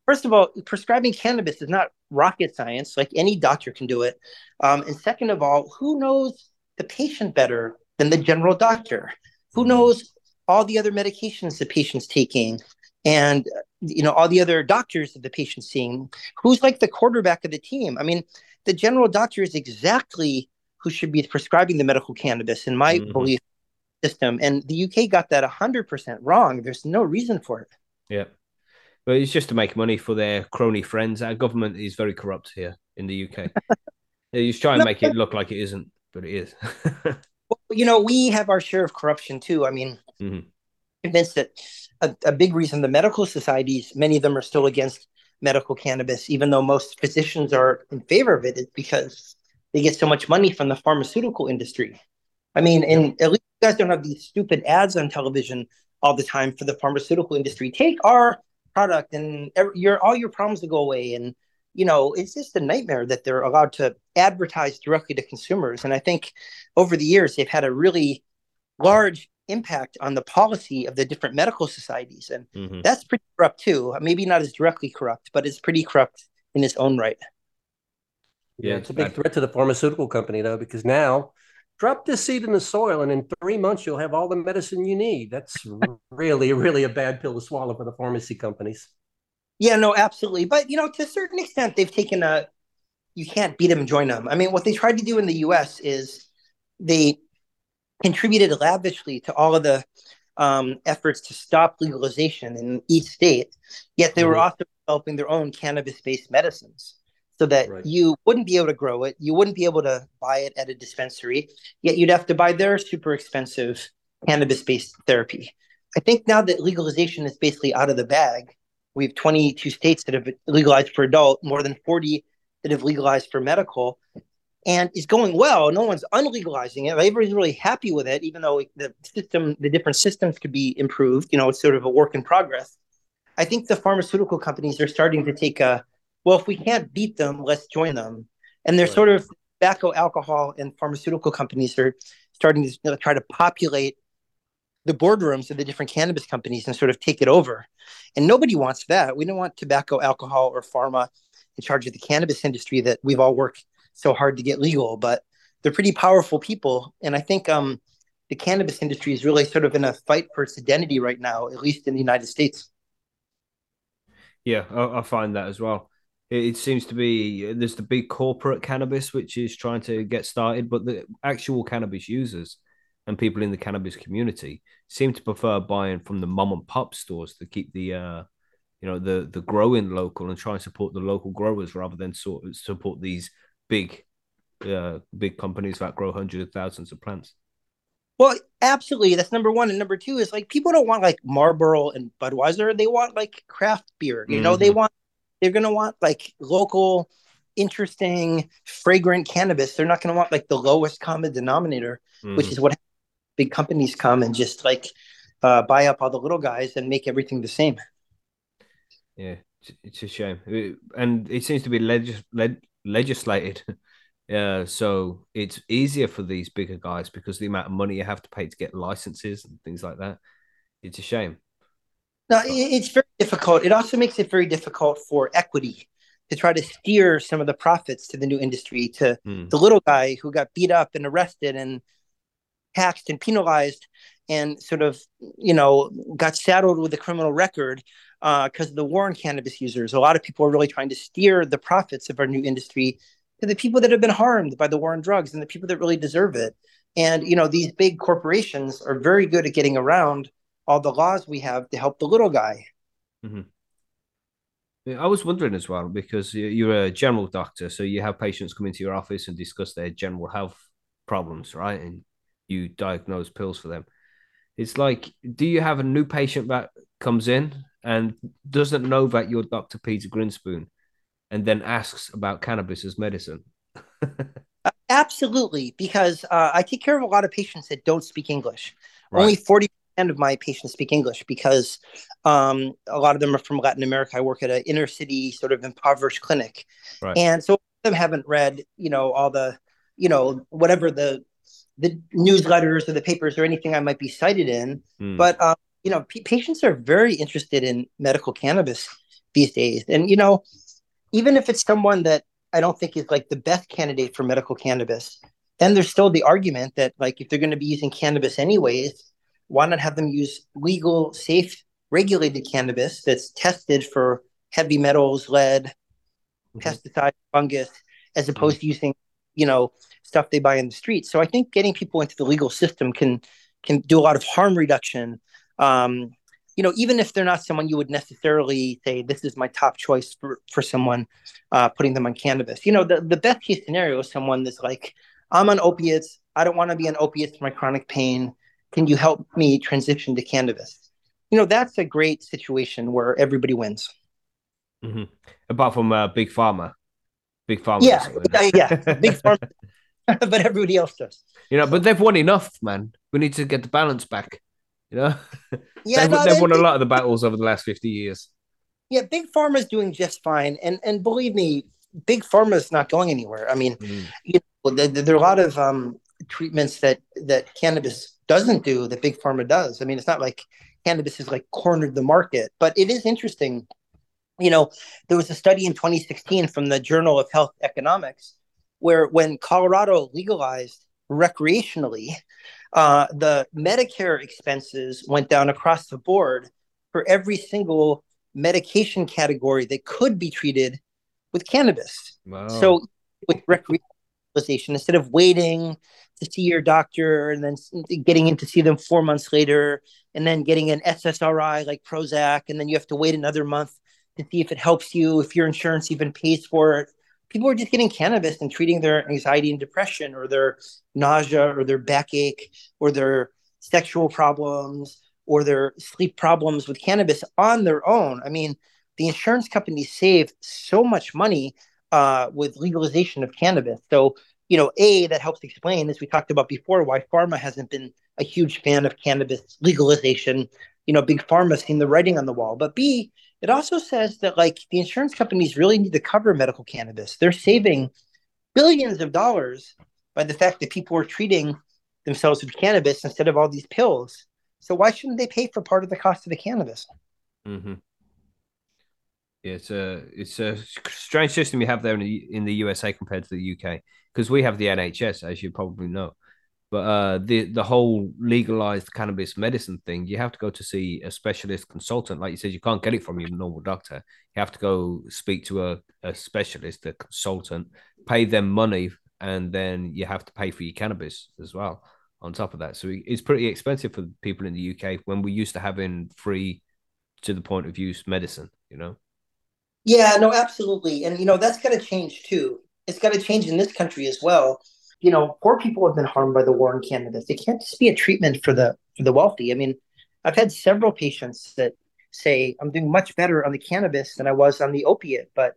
first of all, prescribing cannabis is not rocket science. Like any doctor can do it. Um, and second of all, who knows the patient better than the general doctor? Who mm-hmm. knows all the other medications the patient's taking? and you know all the other doctors that the patient's seeing who's like the quarterback of the team i mean the general doctor is exactly who should be prescribing the medical cannabis in my mm-hmm. belief system and the uk got that 100% wrong. There's no reason for it. Yeah. But it's just to make money for their crony friends. Our government is very corrupt here in the uk they just try and no, make it look like it isn't but it is. Well, you know we have our share of corruption too. I mean mm-hmm. convinced that a, a big reason the medical societies, many of them are still against medical cannabis, even though most physicians are in favor of it, is because they get so much money from the pharmaceutical industry. I mean, and at least you guys don't have these stupid ads on television all the time for the pharmaceutical industry. Take our product and your all your problems will go away. And you know, it's just a nightmare that they're allowed to advertise directly to consumers. And I think over the years they've had a really large impact on the policy of the different medical societies. And mm-hmm. that's pretty corrupt too. Maybe not as directly corrupt, but it's pretty corrupt in its own right. Yeah, it's a big threat to the pharmaceutical company though, because now drop this seed in the soil and in three months you'll have all the medicine you need. That's really, really a bad pill to swallow for the pharmacy companies. Yeah, no, absolutely. But you know, to a certain extent, they've taken a you can't beat them, join them. I mean, what they tried to do in the US is they contributed lavishly to all of the um, efforts to stop legalization in each state, yet they mm-hmm. were also developing their own cannabis based medicines so that right. you wouldn't be able to grow it, you wouldn't be able to buy it at a dispensary, yet you'd have to buy their super expensive cannabis based therapy. I think now that legalization is basically out of the bag, we have 22 states that have legalized for adult, more than 40 that have legalized for medical and it's going well. No one's unlegalizing it. Everybody's really happy with it, even though the system, the different systems could be improved. You know, it's sort of a work in progress. I think the pharmaceutical companies are starting to take a well, if we can't beat them, let's join them. And they're right. sort of tobacco, alcohol, and pharmaceutical companies are starting to you know, try to populate the boardrooms of the different cannabis companies and sort of take it over. And nobody wants that. We don't want tobacco, alcohol, or pharma in charge of the cannabis industry that we've all worked so hard to get legal, but they're pretty powerful people. And I think um, the cannabis industry is really sort of in a fight for its identity right now, at least in the United States. Yeah, I, I find that as well. It, seems to be there's the big corporate cannabis which is trying to get started, but the actual cannabis users and people in the cannabis community seem to prefer buying from the mom and pop stores to keep the uh, you know the the growing local and try and support the local growers rather than sort of support these big uh, big companies that grow hundreds of thousands of plants. Well, absolutely. That's number one. And number two is like people don't want like Marlboro and Budweiser. They want like craft beer. You mm-hmm. know, they mm-hmm. want they're gonna want like local, interesting, fragrant cannabis. They're not gonna want like the lowest common denominator, mm-hmm. which is what big companies come and just like uh, buy up all the little guys and make everything the same. Yeah, it's a shame, and it seems to be legis- leg- legislated. Uh, so it's easier for these bigger guys because the amount of money you have to pay to get licenses and things like that. It's a shame. No, it's very difficult. It also makes it very difficult for equity to try to steer some of the profits to the new industry to hmm. the little guy who got beat up and arrested and taxed and penalized. and sort of you know got saddled with a criminal record because uh, of the war on cannabis users. A lot of people are really trying to steer the profits of our new industry to the people that have been harmed by the war on drugs and the people that really deserve it. And you know these big corporations are very good at getting around all the laws we have to help the little guy. Mm-hmm. I was wondering as well because you're a general doctor, so you have patients come into your office and discuss their general health problems, right? And you diagnose pills for them. It's like, do you have a new patient that comes in and doesn't know that you're Dr. Peter Grinspoon and then asks about cannabis as medicine? Absolutely, because uh, I take care of a lot of patients that don't speak English. Right. Only 40 of my patients speak English because um, a lot of them are from Latin America. I work at an inner city, sort of impoverished clinic, right. and so them haven't read, you know, all the, you know, whatever the the newsletters or the papers or anything I might be cited in. Mm. But um, you know, p- patients are very interested in medical cannabis these days, and you know, even if it's someone that I don't think is like the best candidate for medical cannabis, then there's still the argument that like if they're going to be using cannabis anyways why not have them use legal, safe, regulated cannabis that's tested for heavy metals, lead, mm-hmm. pesticides, fungus, as opposed mm-hmm. to using, you know, stuff they buy in the street. So I think getting people into the legal system can can do a lot of harm reduction. Um, you know, even if they're not someone you would necessarily say this is my top choice for for someone uh, putting them on cannabis. You know, the the best case scenario is someone that's like, I'm on opiates. I don't want to be on opiates for my chronic pain can you help me transition to cannabis? You know, that's a great situation where everybody wins. Mm-hmm. Apart from uh, Big Pharma. Big Pharma. Yeah, yeah, yeah. Big Pharma. but everybody else does. You know, but they've won enough, man. We need to get the balance back. You know? Yeah, they've, no, they've won a lot of the battles over the last 50 years. Yeah, Big Pharma is doing just fine. And and believe me, Big Pharma is not going anywhere. I mean, mm. you know, there, there, are a lot of um, treatments that that cannabis doesn't do that big pharma does. I mean, it's not like cannabis has like cornered the market, but it is interesting. You know, there was a study in 2016 from the Journal of Health Economics where when Colorado legalized recreationally, uh, the Medicare expenses went down across the board for every single medication category that could be treated with cannabis. Wow. So with recreationalization, instead of waiting to see your doctor and then getting in to see them four months later and then getting an SSRI like Prozac and then you have to wait another month to see if it helps you if your insurance even pays for it. People are just getting cannabis and treating their anxiety and depression or their nausea or their backache or their sexual problems or their sleep problems with cannabis on their own. I mean, the insurance companies save so much money uh, with legalization of cannabis. So you know, A, that helps explain, as we talked about before, why pharma hasn't been a huge fan of cannabis legalization. You know, big pharma seen the writing on the wall. But B, it also says that like the insurance companies really need to cover medical cannabis. They're saving billions of dollars by the fact that people are treating themselves with cannabis instead of all these pills. So why shouldn't they pay for part of the cost of the cannabis? Mm-hmm. Yeah, it's a it's a strange system you have there in the in the USA compared to the UK because we have the NHS, as you probably know. But uh, the the whole legalized cannabis medicine thing, you have to go to see a specialist consultant. Like you said, you can't get it from your normal doctor. You have to go speak to a, a specialist, a consultant, pay them money, and then you have to pay for your cannabis as well on top of that. So it's pretty expensive for people in the UK when we used to having free to the point of use medicine, you know? Yeah, no, absolutely. And, you know, that's going to change too. It's got to change in this country as well. You know, poor people have been harmed by the war in cannabis. It can't just be a treatment for the for the wealthy. I mean, I've had several patients that say I'm doing much better on the cannabis than I was on the opiate, but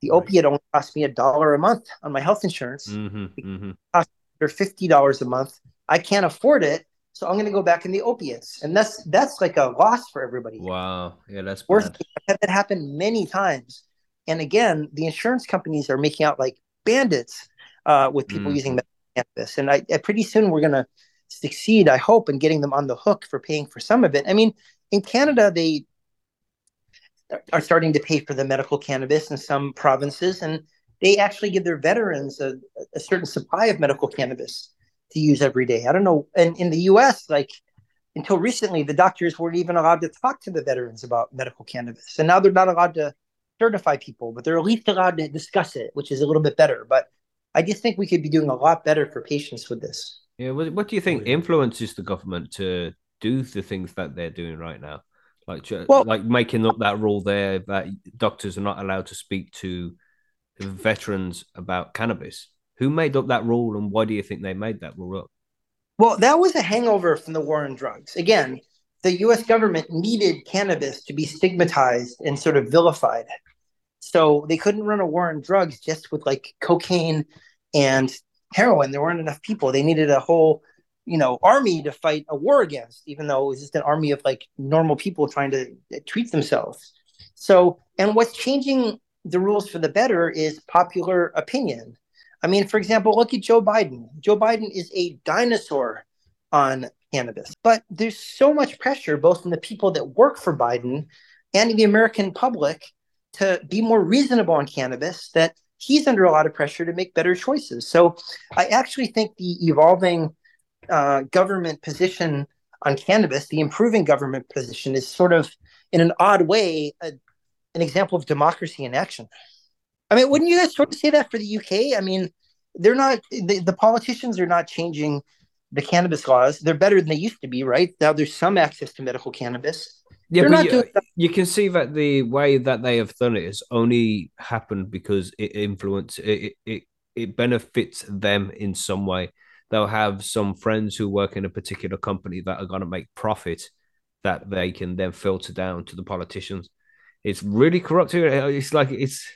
the right. opiate only cost me a dollar a month on my health insurance. Mm-hmm, mm-hmm. Cost fifty dollars a month. I can't afford it, so I'm going to go back in the opiates, and that's that's like a loss for everybody. Wow, yeah, that's worth. I've had that happen many times, and again, the insurance companies are making out like bandits uh, with people mm. using cannabis, and I, I pretty soon we're going to succeed. I hope in getting them on the hook for paying for some of it. I mean, in Canada, they are starting to pay for the medical cannabis in some provinces, and they actually give their veterans a, a certain supply of medical cannabis to use every day. I don't know. And in the US, like until recently, the doctors weren't even allowed to talk to the veterans about medical cannabis, and now they're not allowed to certify people, but they're at least allowed to discuss it, which is a little bit better. But I just think we could be doing a lot better for patients with this. Yeah, what, what do you think oh, influences the government to do the things that they're doing right now? Like, well, like making up that rule there that doctors are not allowed to speak to veterans about cannabis. Who made up that rule, and why do you think they made that rule up? Well, that was a hangover from the war on drugs. Again, the U.S. government needed cannabis to be stigmatized and sort of vilified. So they couldn't run a war on drugs just with like cocaine and heroin. There weren't enough people. They needed a whole, you know, army to fight a war against, even though it was just an army of like normal people trying to uh, treat themselves. So, and what's changing the rules for the better is popular opinion. I mean, for example, look at Joe Biden. Joe Biden is a dinosaur on cannabis, but there's so much pressure both from the people that work for Biden and the American public to be more reasonable on cannabis that he's under a lot of pressure to make better choices. So I actually think the evolving uh, government position on cannabis, the improving government position, is sort of in an odd way a, an example of democracy in action. I mean, wouldn't you guys sort of say that for the UK? I mean, they're not the, the politicians are not changing the cannabis laws. They're better than they used to be, right? Now there's some access to medical cannabis yeah, but you, you, can see that the way that they have done it has only happened because it influence it, it it benefits them in some way. They'll have some friends who work in a particular company that are going to make profit that they can then filter down to the politicians. It's really corrupt here. It's like it's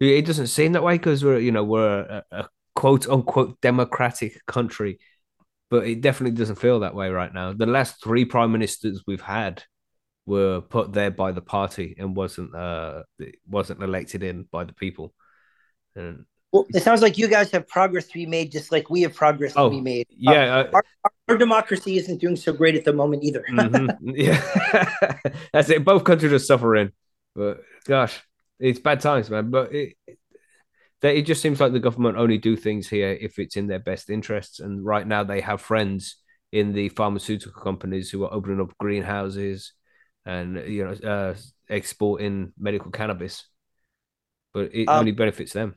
it doesn't seem that way because we're you know we're a, a quote unquote democratic country, but it definitely doesn't feel that way right now. The last three prime ministers we've had were put there by the party and wasn't uh wasn't elected in by the people. And well, it sounds like you guys have progress to be made, just like we have progress oh, to be made. Yeah, uh, our, our, democracy isn't doing so great at the moment either. mm-hmm. Yeah, that's it. Both countries are suffering, but gosh, it's bad times, man. But it, it, it just seems like the government only do things here if it's in their best interests. And right now, they have friends in the pharmaceutical companies who are opening up greenhouses and you know uh, exporting medical cannabis, but it um, only benefits them.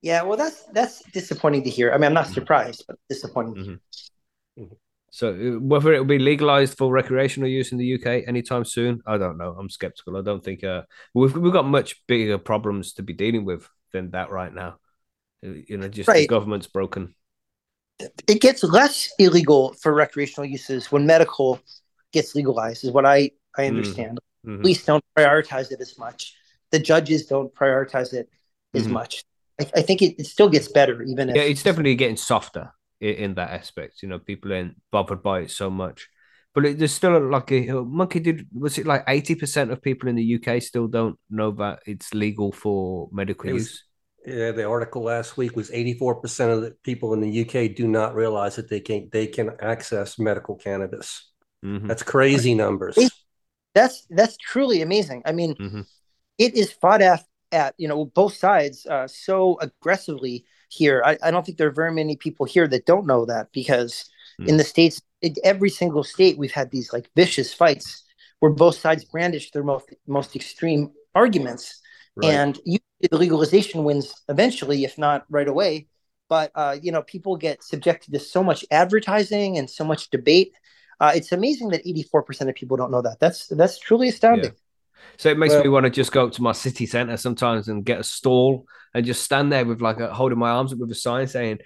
Yeah, well, that's that's disappointing to hear. I mean, I'm not mm-hmm. surprised, but disappointing. Mm-hmm. Mm-hmm. So, uh, whether it will be legalized for recreational use in the UK anytime soon, I don't know. I'm skeptical. I don't think uh, we've we've got much bigger problems to be dealing with than that right now. You know, just right. the government's broken. It gets less illegal for recreational uses when medical gets legalized, is what I I mm-hmm. understand. Mm-hmm. Police don't prioritize it as much. The judges don't prioritize it as mm-hmm. much. I, I think it, it, still gets better, even if yeah, it's definitely getting softer in, in that aspect. You know, people ain't bothered by it so much. But it, there's still like a monkey did. Was it like eighty percent of people in the UK still don't know that it's legal for medical use? Yeah, the article last week was 84% of the people in the UK do not realize that they can they can access medical cannabis. Mm-hmm. That's crazy numbers that's that's truly amazing. I mean, mm-hmm. it is fought at at you know both sides uh, so aggressively here. I, I don't think there are very many people here that don't know that because mm. in the states, in every single state, we've had these like vicious fights where both sides brandish their most most extreme arguments, right. and you, the legalization wins eventually, if not right away. But uh, you know, people get subjected to so much advertising and so much debate uh, it's amazing that 84% of people don't know that. That's that's truly astounding. Yeah. So it makes well, me want to just go up to my city center sometimes and get a stall and just stand there with like a, holding my arms up with a sign saying,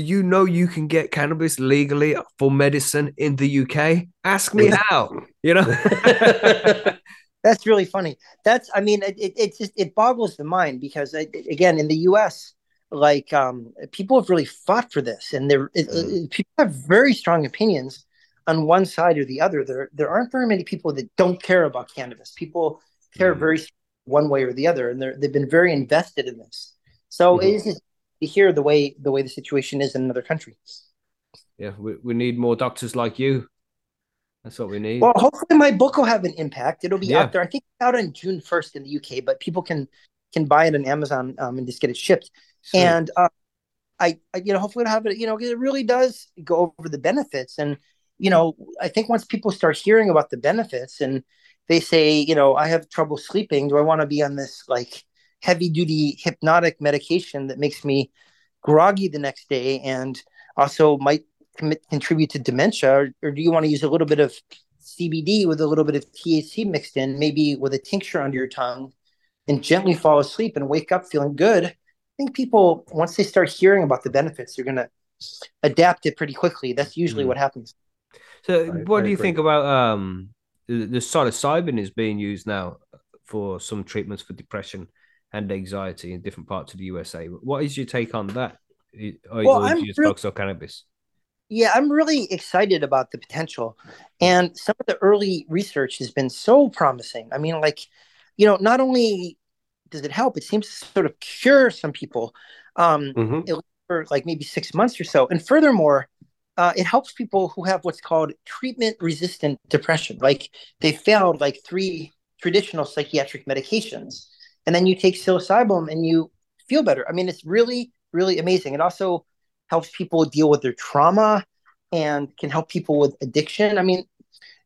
"Do you know you can get cannabis legally for medicine in the UK? Ask me how." You know. That's really funny. That's, I mean, it, it, it just it boggles the mind because again, in the U.S., like um, people have really fought for this, and they're mm. people have very strong opinions on one side or the other. There there aren't very many people that don't care about cannabis. People care mm-hmm. very one way or the other, and they're they've been very invested in this. So mm-hmm. it is to hear the way the way the situation is in another country. Yeah, we, we need more doctors like you. That's what we need. Well, hopefully my book will have an impact. It'll be yeah. out there. I think out on June first in the UK, but people can can buy it on Amazon um, and just get it shipped. And uh, I, I, you know, hopefully it'll have it. You know, it really does go over the benefits and you know, I think once people start hearing about the benefits and they say, you know, I have trouble sleeping, do I want to be on this like heavy duty hypnotic medication that makes me groggy the next day and also might commit, contribute to dementia, or, or do you want to use a little bit of CBD with a little bit of THC mixed in, maybe with a tincture under your tongue, and gently fall asleep and wake up feeling good? I think people, once they start hearing about the benefits, they're going to adapt it pretty quickly. That's usually Mm. what happens. So, I- what I do you agree. think about um the, the psilocybin is being used now for some treatments for depression and anxiety in different parts of the USA? What is your take on that? Or, Well, or I'm just real- focus on cannabis? Yeah, I'm really excited about the potential. And some of the early research has been so promising. I mean, like, you know, not only does it help, it seems to sort of cure some people um, Mhm. for like maybe six months or so. And furthermore, uh, it helps people who have what's called treatment resistant depression. Like they failed like three traditional psychiatric medications. And then you take psilocybin and you feel better. I mean, it's really, really amazing. It also helps people deal with their trauma and can help people with addiction. I mean,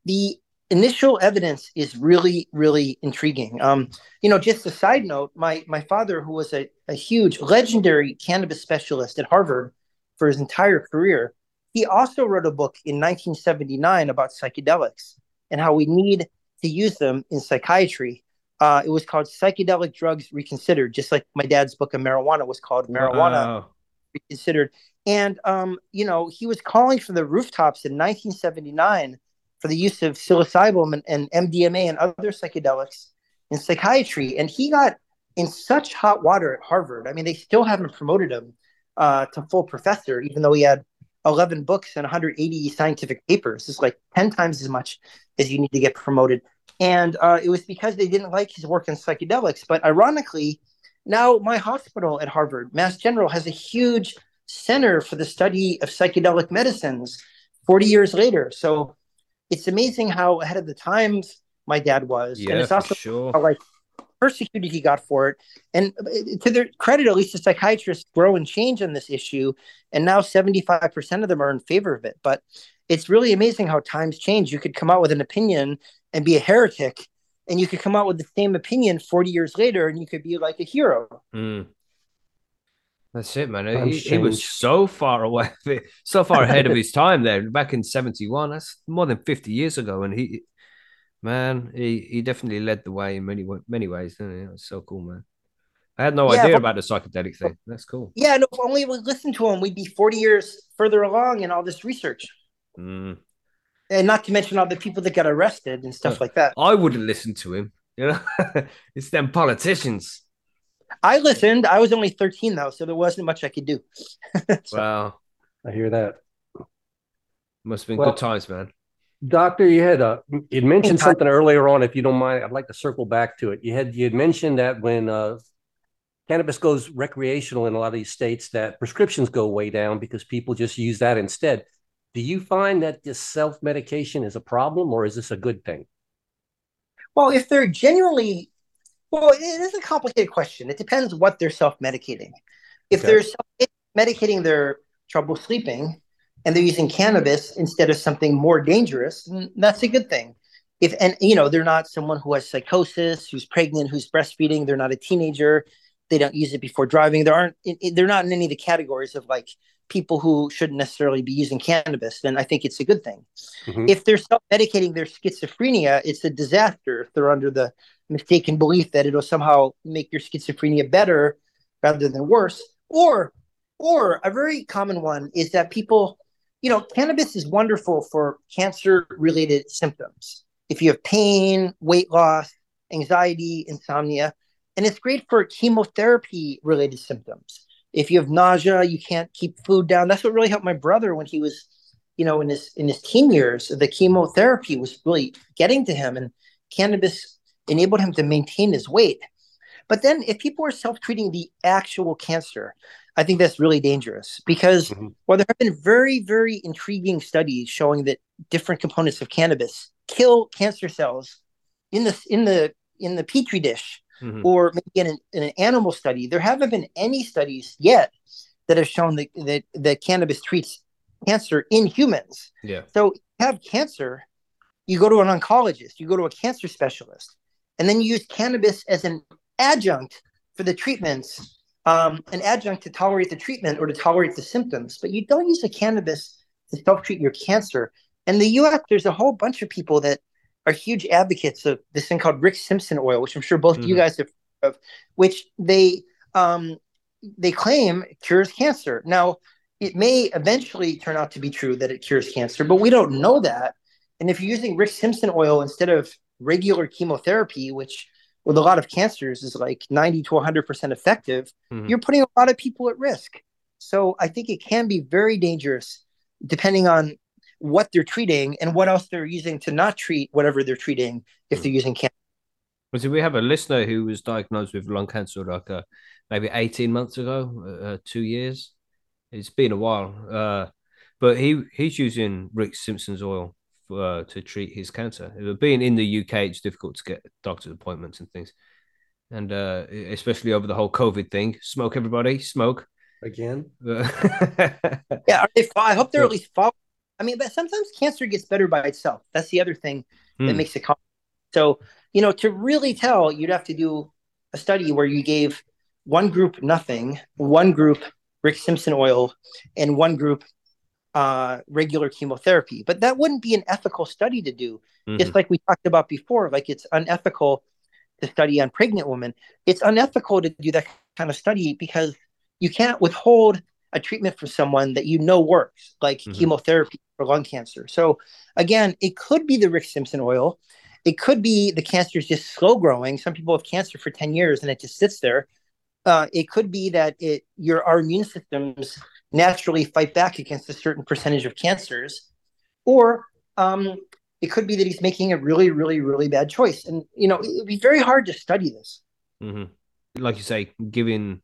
the initial evidence is really, really intriguing. Um, you know, just a side note, my my father, who was a, a huge legendary cannabis specialist at Harvard for his entire career, he also wrote a book in 1979 about psychedelics and how we need to use them in psychiatry. Uh, it was called Psychedelic Drugs Reconsidered, just like my dad's book of marijuana was called Marijuana Wow. reconsidered. And um, you know, he was calling from the rooftops in 1979 for the use of psilocybin and, and MDMA and other psychedelics in psychiatry. And he got in such hot water at Harvard. I mean, they still haven't promoted him uh, to full professor, even though he had 11 books and 180 scientific papers. It's like 10 times as much as you need to get promoted. And uh, it was because they didn't like his work in psychedelics. But ironically, now my hospital at Harvard, Mass General, has a huge center for the study of psychedelic medicines 40 years later. So it's amazing how ahead of the times my dad was. and it's also sure. how like persecuted he got for it. And uh, to their credit, at least the psychiatrists grow and change on this issue. And now 75% of them are in favor of it. But it's really amazing how times change. You could come out with an opinion and be a heretic, and you could come out with the same opinion 40 years later and you could be like a hero. Mm. That's it, man. He, he was so far away, so far ahead of his time there. Back in '71, that's more than 50 years ago, and he, man, he, he definitely led the way in many many ways. Didn't he? That's so cool, man. I had no Yeah, idea about the psychedelic thing. That's cool. Yeah, no, if only we listened to him, we'd be 40 years further along in all this research. Mm. And not to mention all the people that got arrested and stuff Yeah. like that. I wouldn't listen to him. You know, it's them politicians. I listened. I was only 13 though, so there wasn't much I could do. So- Wow, I hear that. must have been Well- good times, man. Doctor, you had uh, you mentioned something earlier on. If you don't mind, I'd like to circle back to it. You had you had mentioned that when uh, cannabis goes recreational in a lot of these states, that prescriptions go way down because people just use that instead. Do you find that this self medication is a problem, or is this a good thing? Well, if they're genuinely, well, it is a complicated question. It depends what they're self medicating. If Okay. they're medicating their trouble sleeping and they're using cannabis instead of something more dangerous, that's a good thing. If and you know they're not someone who has psychosis, who's pregnant, who's breastfeeding, they're not a teenager, they don't use it before driving. There aren't they're not in any of the categories of like people who shouldn't necessarily be using cannabis. Then I think it's a good thing Mhm. if they're self-medicating their schizophrenia, it's a disaster. If they're under the mistaken belief that it'll somehow make your schizophrenia better rather than worse, or or a very common one is that people, you know, cannabis is wonderful for cancer-related symptoms. If you have pain, weight loss, anxiety, insomnia, and it's great for chemotherapy-related symptoms. If you have nausea, you can't keep food down. That's what really helped my brother when he was you know, in his in his teen years, the chemotherapy was really getting to him, and cannabis enabled him to maintain his weight. But then, if people are self-treating the actual cancer, I think that's really dangerous because Mhm. well, there have been very, very intriguing studies showing that different components of cannabis kill cancer cells in the in the in the petri dish Mhm. or maybe in an, in an animal study. There haven't been any studies yet that have shown that that, that cannabis treats cancer in humans. Yeah. So if you have cancer, you go to an oncologist, you go to a cancer specialist, and then you use cannabis as an adjunct for the treatments, um, an adjunct to tolerate the treatment or to tolerate the symptoms. But you don't use the cannabis to self treat your cancer. In the US, there's a whole bunch of people that are huge advocates of this thing called Rick Simpson oil, which I'm sure both mm-hmm. you guys have heard of, which they um, they claim cures cancer. Now, it may eventually turn out to be true that it cures cancer, but we don't know that. And if you're using Rick Simpson oil instead of regular chemotherapy, which with a lot of cancers is like 90 to 100% effective, mm-hmm. you're putting a lot of people at risk. So I think it can be very dangerous depending on what they're treating and what else they're using to not treat whatever they're treating if they're mm. using cancer. Well, so we have a listener who was diagnosed with lung cancer like uh, maybe 18 months ago, uh, uh, two years. It's been a while. Uh, but he he's using Rick Simpson's oil for, uh, to treat his cancer. Being in the UK, it's difficult to get doctor's appointments and things. And uh, especially over the whole COVID thing, smoke everybody, smoke again. yeah, I hope they're at least following I mean, but sometimes cancer gets better by itself. That's the other thing that hmm. makes it. So, you know, to really tell, you'd have to do a study where you gave one group nothing, one group Rick Simpson oil, and one group uh, regular chemotherapy. But that wouldn't be an ethical study to do. Mm-hmm. It's like we talked about before, like it's unethical to study on pregnant women. It's unethical to do that kind of study because you can't withhold a treatment for someone that you know works, like mm-hmm. chemotherapy for lung cancer. So again, it could be the Rick Simpson oil. It could be the cancer is just slow growing. Some people have cancer for 10 years and it just sits there. Uh, it could be that it your our immune systems naturally fight back against a certain percentage of cancers, or um, it could be that he's making a really, really, really bad choice. And you know, it'd be very hard to study this. Mm-hmm. Like you say, giving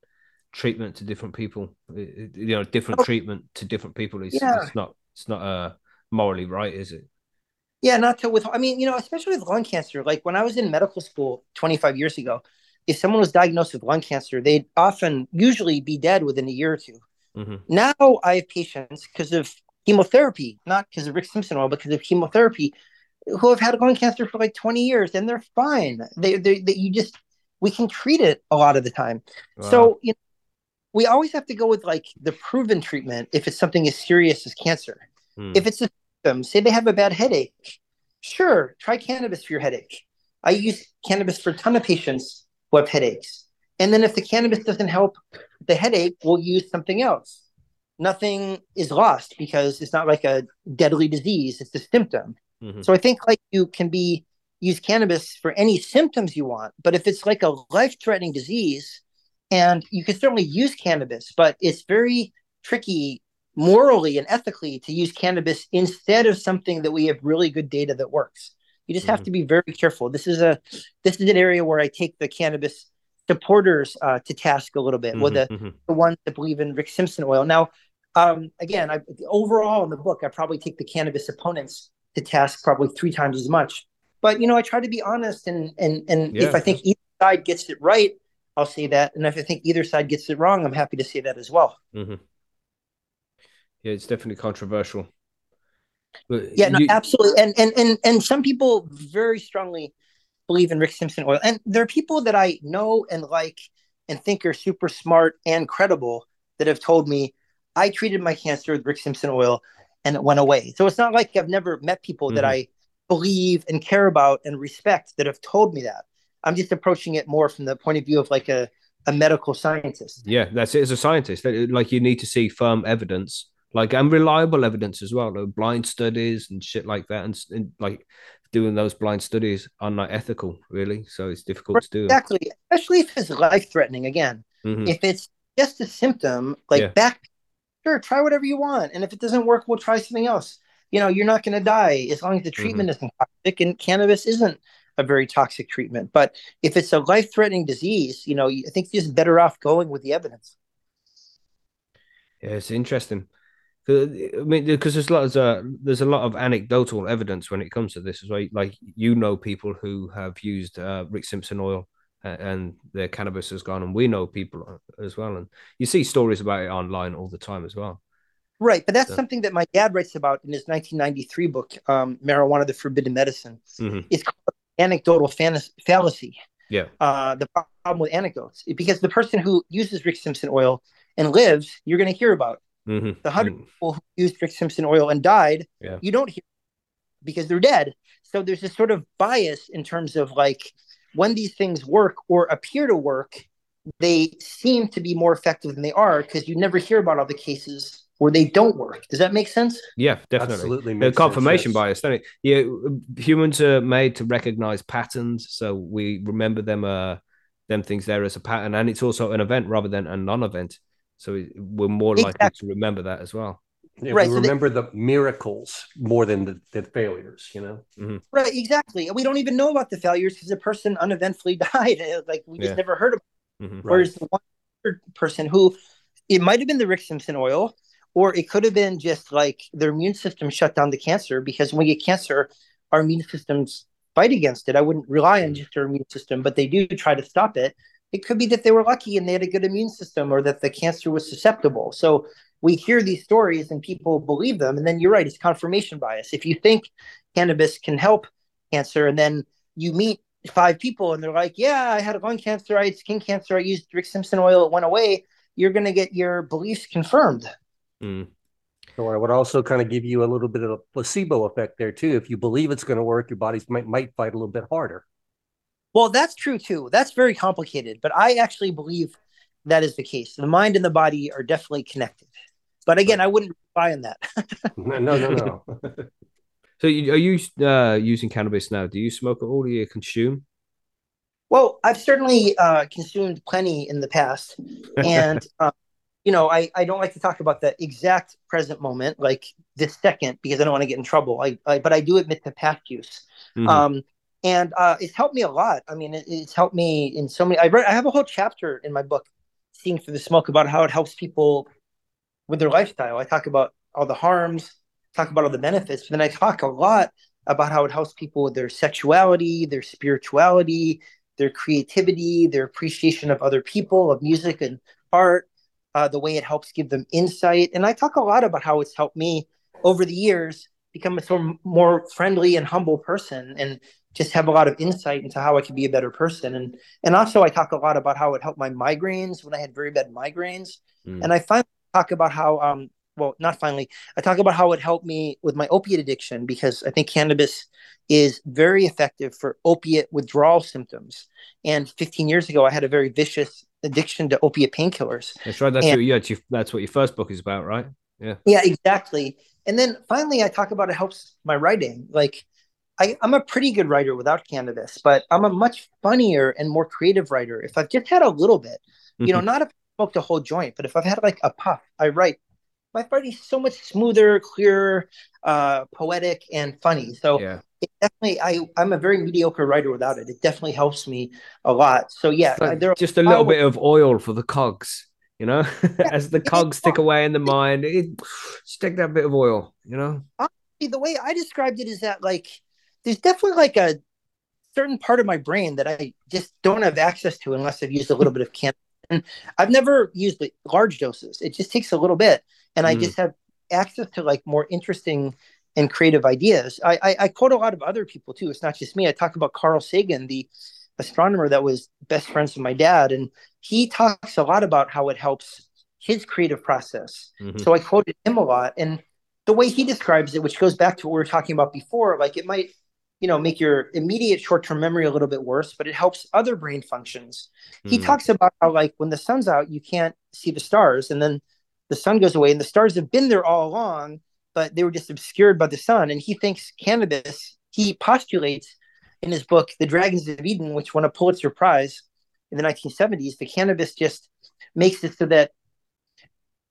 treatment to different people. You know, different oh. treatment to different people is yeah. it's not it's not uh morally right, is it? Yeah, not to with I mean, you know, especially with lung cancer. Like when I was in medical school 25 years ago, if someone was diagnosed with lung cancer, they'd often usually be dead within a year or 2 mm-hmm. Now I have patients because of chemotherapy, not because of Rick Simpson oil, because of chemotherapy, who have had lung cancer for like 20 years and they're fine. They, they, they you just we can treat it a lot of the time. Wow. So you know, we always have to go with like the proven treatment if it's something as serious as cancer. Hmm. If it's a symptom, say they have a bad headache, sure, try cannabis for your headache. I use cannabis for a ton of patients who have headaches. And then if the cannabis doesn't help the headache, we'll use something else. Nothing is lost because it's not like a deadly disease, it's a symptom. Mm-hmm. So I think like you can be use cannabis for any symptoms you want, but if it's like a life-threatening disease, and you can certainly use cannabis, but it's very tricky morally and ethically to use cannabis instead of something that we have really good data that works. You just mm-hmm. have to be very careful. This is a this is an area where I take the cannabis supporters uh, to task a little bit, mm-hmm, with the, mm-hmm. the ones that believe in Rick Simpson oil. Now, um, again, I, overall in the book, I probably take the cannabis opponents to task probably three times as much. But you know, I try to be honest, and and and yeah. if I think either side gets it right, I'll say that. And if I think either side gets it wrong, I'm happy to say that as well. Mm-hmm. Yeah, it's definitely controversial. But yeah, no, absolutely. And and and and some people very strongly believe in Rick Simpson oil, and there are people that I know and like and think are super smart and credible that have told me I treated my cancer with Rick Simpson oil and it went away. So it's not like I've never met people mm-hmm. that I believe and care about and respect that have told me that. I'm just approaching it more from the point of view of like a, a medical scientist. Yeah, that's it. As a scientist, like you need to see firm evidence, like and reliable evidence as well, like blind studies and shit like that, and, and like doing those blind studies are not ethical, really. So it's difficult to do. Exactly, especially if it's life threatening. Again, mm-hmm. if it's just a symptom, like yeah. back, sure, try whatever you want, and if it doesn't work, we'll try something else. You know, you're not going to die as long as the treatment mm-hmm. isn't toxic, and cannabis isn't a very toxic treatment. But if it's a life threatening disease, you know, I think you're just better off going with the evidence. Yeah, it's interesting. I mean, because there's a lot of uh, there's a lot of anecdotal evidence when it comes to this as well. Like you know, people who have used uh, Rick Simpson oil and their cannabis has gone, and we know people as well. And you see stories about it online all the time as well. Right, but that's So- something that my dad writes about in his 1993 book, um, "Marijuana: The Forbidden Medicine." Mhm. It's called anecdotal fallacy. Yeah. Uh, the problem with anecdotes, because the person who uses Rick Simpson oil and lives, you're going to hear about. Mhm. The hundred Mm. people who used Rick Simpson oil and died, Yeah. you don't hear because they're dead. So there's this sort of bias in terms of like when these things work or appear to work, they seem to be more effective than they are because you never hear about all the cases where they don't work. Does that make sense? Yeah, definitely. Absolutely. The makes sense, confirmation yes. bias, don't it? Yeah, humans are made to recognize patterns, so we remember them uh them things there as a pattern, and it's also an event rather than a non-event. So we- we're more likely Exactly. to remember that as well. Yeah, Right, we so they- remember the miracles more than the, the failures, you know? Right, exactly. And we don't even know about the failures because the person uneventfully died. Like we just Yeah. never heard of. Mhm. Right. Whereas the one person who it might have been the Rick Simpson oil, or it could have been just like their immune system shut down the cancer because when we get cancer, our immune systems fight against it. I wouldn't rely on mm. just their immune system, but they do try to stop it. It could be that they were lucky and they had a good immune system or that the cancer was susceptible. So we hear these stories and people believe them. And then you're right, it's confirmation bias. If you think cannabis can help cancer and then you meet five people and they're like, yeah, I had a lung cancer, I had skin cancer, I used Rick Simpson oil, it went away, you're going to get your beliefs confirmed. Mm. So I would also kind of give you a little bit of a placebo effect there too. If you believe it's going to work, your body might might fight a little bit harder. Well, that's true too. That's very complicated, but I actually believe that is the case. The mind and the body are definitely connected. But again, I wouldn't rely on that. No, no, no, no. So you, are you uh, using cannabis now? Do you smoke at all? Do you consume? Well, I've certainly uh, consumed plenty in the past, and uh, you know, I, I don't like to talk about the exact present moment, like this second, because I don't want to get in trouble. I, I but I do admit to past use, Mhm. um, and uh, it's helped me a lot. I mean, it, it's helped me in so many. I read, I have a whole chapter in my book, "Seeing Through the Smoke," about how it helps people with their lifestyle. I talk about all the harms, talk about all the benefits, but then I talk a lot about how it helps people with their sexuality, their spirituality, their creativity, their appreciation of other people, of music and art, uh, the way it helps give them insight. And I talk a lot about how it's helped me over the years become a sort of more friendly and humble person and just have a lot of insight into how I can be a better person. And and also I talk a lot about how it helped my migraines when I had very bad migraines. Mm. And I finally talk about how um well not finally I talk about how it helped me with my opiate addiction because I think cannabis is very effective for opiate withdrawal symptoms. And 15 years ago, I had a very vicious addiction to opiate painkillers. That's right. That's and- what, yeah, that's what your first book is about, right? Yeah, Yeah, exactly. And then finally, I talk about it helps my writing. Like, I, I'm a pretty good writer without cannabis, but I'm a much funnier and more creative writer if I've just had a little bit. You know, mm-hmm. not if I smoked a whole joint, but if I've had like a puff, I write. My writing's so much smoother, clearer, uh, poetic, and funny. So yeah. it definitely, I I'm a very mediocre writer without it. It definitely helps me a lot. So yeah, like there. just a little bit of oil for the cogs, you know, as the cogs tick fun. away in the mind, it, take that bit of oil, you know. See, the way I described it is that like there's definitely like a certain part of my brain that I just don't have access to unless I've used a little bit of cannabis. And I've never used large doses. It just takes a little bit, and I Mm. just have access to like more interesting and creative ideas. I, I I quote a lot of other people too. It's not just me. I talk about Carl Sagan, the astronomer that was best friends with my dad, and he talks a lot about how it helps his creative process. Mhm. So I quoted him a lot, and the way he describes it, which goes back to what we were talking about before, like it might, you know, make your immediate short-term memory a little bit worse, but it helps other brain functions. He Mm. talks about how, like, when the sun's out, you can't see the stars, and then the sun goes away, and the stars have been there all along, but they were just obscured by the sun. And he thinks cannabis. He postulates in his book, The Dragons of Eden, which won a Pulitzer Prize in the 1970s. The cannabis just makes it so that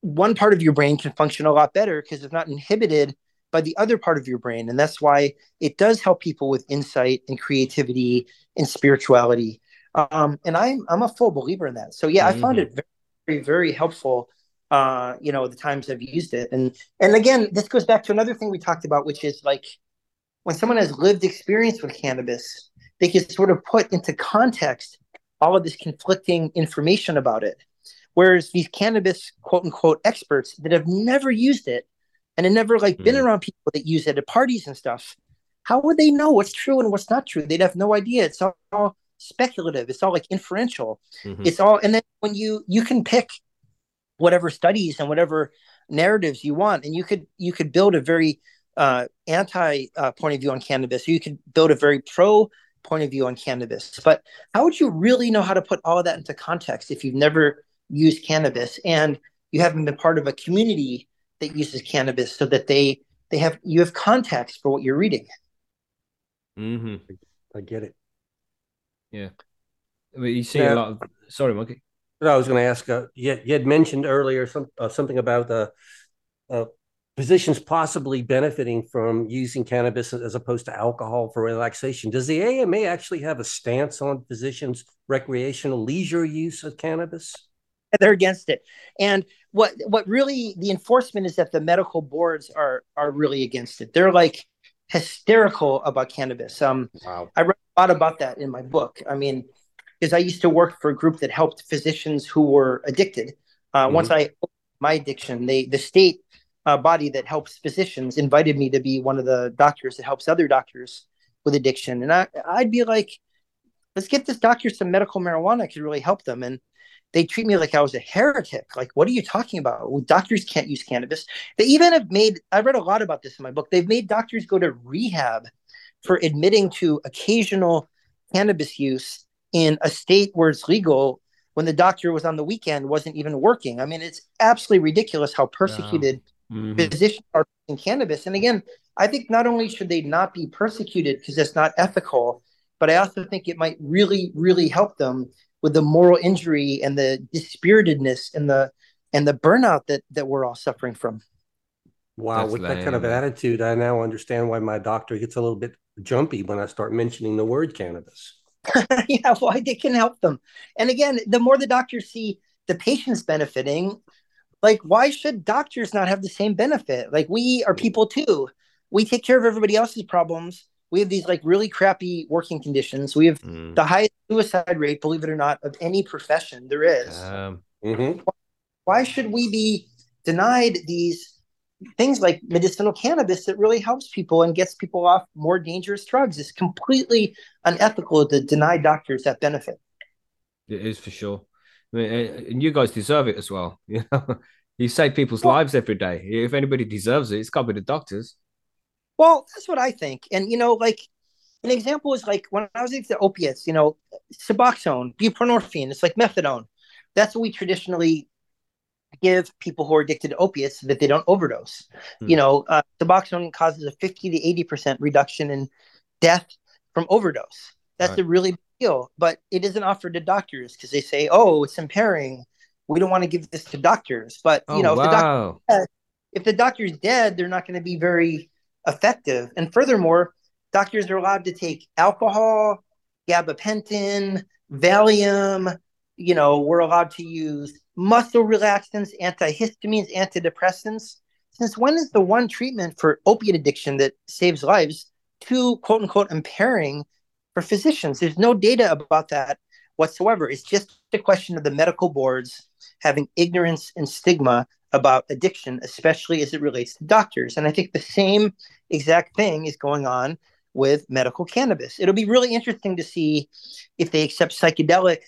one part of your brain can function a lot better because it's not inhibited by the other part of your brain. And that's why it does help people with insight and creativity and spirituality. Um, and I'm I'm a full believer in that. So yeah, I found it very, very helpful uh, you know, the times I've used it. And and again, this goes back to another thing we talked about, which is like when someone has lived experience with cannabis, they can sort of put into context all of this conflicting information about it. Whereas these cannabis quote unquote experts that have never used it and have never like been Mm. around people that use it at parties and stuff, how would they know what's true and what's not true? They'd have no idea. It's all speculative. It's all like inferential. Mhm. It's all and then when you you can pick whatever studies and whatever narratives you want, and you could you could build a very uh, anti uh, point of view on cannabis. Or you could build a very pro point of view on cannabis. But how would you really know how to put all of that into context if you've never used cannabis and you haven't been part of a community that uses cannabis so that they they have you have context for what you're reading. Mhm. I get it. Yeah I mean, you see Yeah. a lot of. Sorry, Monkey. But I was going to ask, uh, you, you had mentioned earlier some uh, something about the uh, physicians possibly benefiting from using cannabis as opposed to alcohol for relaxation. Does the AMA actually have a stance on physicians' recreational leisure use of cannabis? They're against it. And what what really the enforcement is that the medical boards are are really against it. They're like hysterical about cannabis. Um Wow. i wrote a lot about that in my book. I mean because i used to work for a group that helped physicians who were addicted. Uh, Mhm. once i opened my addiction they the state uh, body that helps physicians invited me to be one of the doctors that helps other doctors with addiction. And i i'd be like let's get this doctor some medical marijuana could really help them. And they treat me like I was a heretic. Like, what are you talking about? Well, doctors can't use cannabis. They even have made, I read a lot about this in my book. They've made doctors go to rehab for admitting to occasional cannabis use in a state where it's legal when the doctor was on the weekend, wasn't even working. I mean, it's absolutely ridiculous how persecuted Mhm. physicians are in cannabis. And again, I think not only should they not be persecuted because that's not ethical, but I also think it might really, really help them with the moral injury and the dispiritedness and the and the burnout that that we're all suffering from. Wow, That's with that kind of attitude, I now understand why my doctor gets a little bit jumpy when I start mentioning the word cannabis. yeah, why they can help them. And again, the more the doctors see the patients benefiting, like why should doctors not have the same benefit? Like we are people too. We take care of everybody else's problems. We have these like really crappy working conditions. We have Mm. the highest suicide rate, believe it or not, of any profession there is. Um, Mhm. why should we be denied these things like medicinal cannabis that really helps people and gets people off more dangerous drugs? It's completely unethical to deny doctors that benefit. it is for sure. I mean, and and you guys deserve it as well. You know, you save people's lives every day. If anybody deserves it, it's got to be the doctors. Well, that's what I think. And you know, like an example is like when I was addicted to opiates, you know, Suboxone, buprenorphine, it's like methadone. That's what we traditionally give people who are addicted to opiates so that they don't overdose. Hmm. You know, uh, Suboxone causes a 50 to 80% reduction in death from overdose. That's Right. a really big deal, but it isn't offered to doctors because they say, oh, it's impairing. We don't want to give this to doctors. But, you Oh know, if the doctor wow! if the doctor's dead, they're not going to be very effective. And furthermore, doctors are allowed to take alcohol, gabapentin, Valium. You know, we're allowed to use muscle relaxants, antihistamines, antidepressants. Since when is the one treatment for opiate addiction that saves lives too quote unquote impairing for physicians? There's no data about that whatsoever. It's just a question of the medical boards having ignorance and stigma about addiction, especially as it relates to doctors. And I think the same exact thing is going on with medical cannabis. It'll be really interesting to see if they accept psychedelics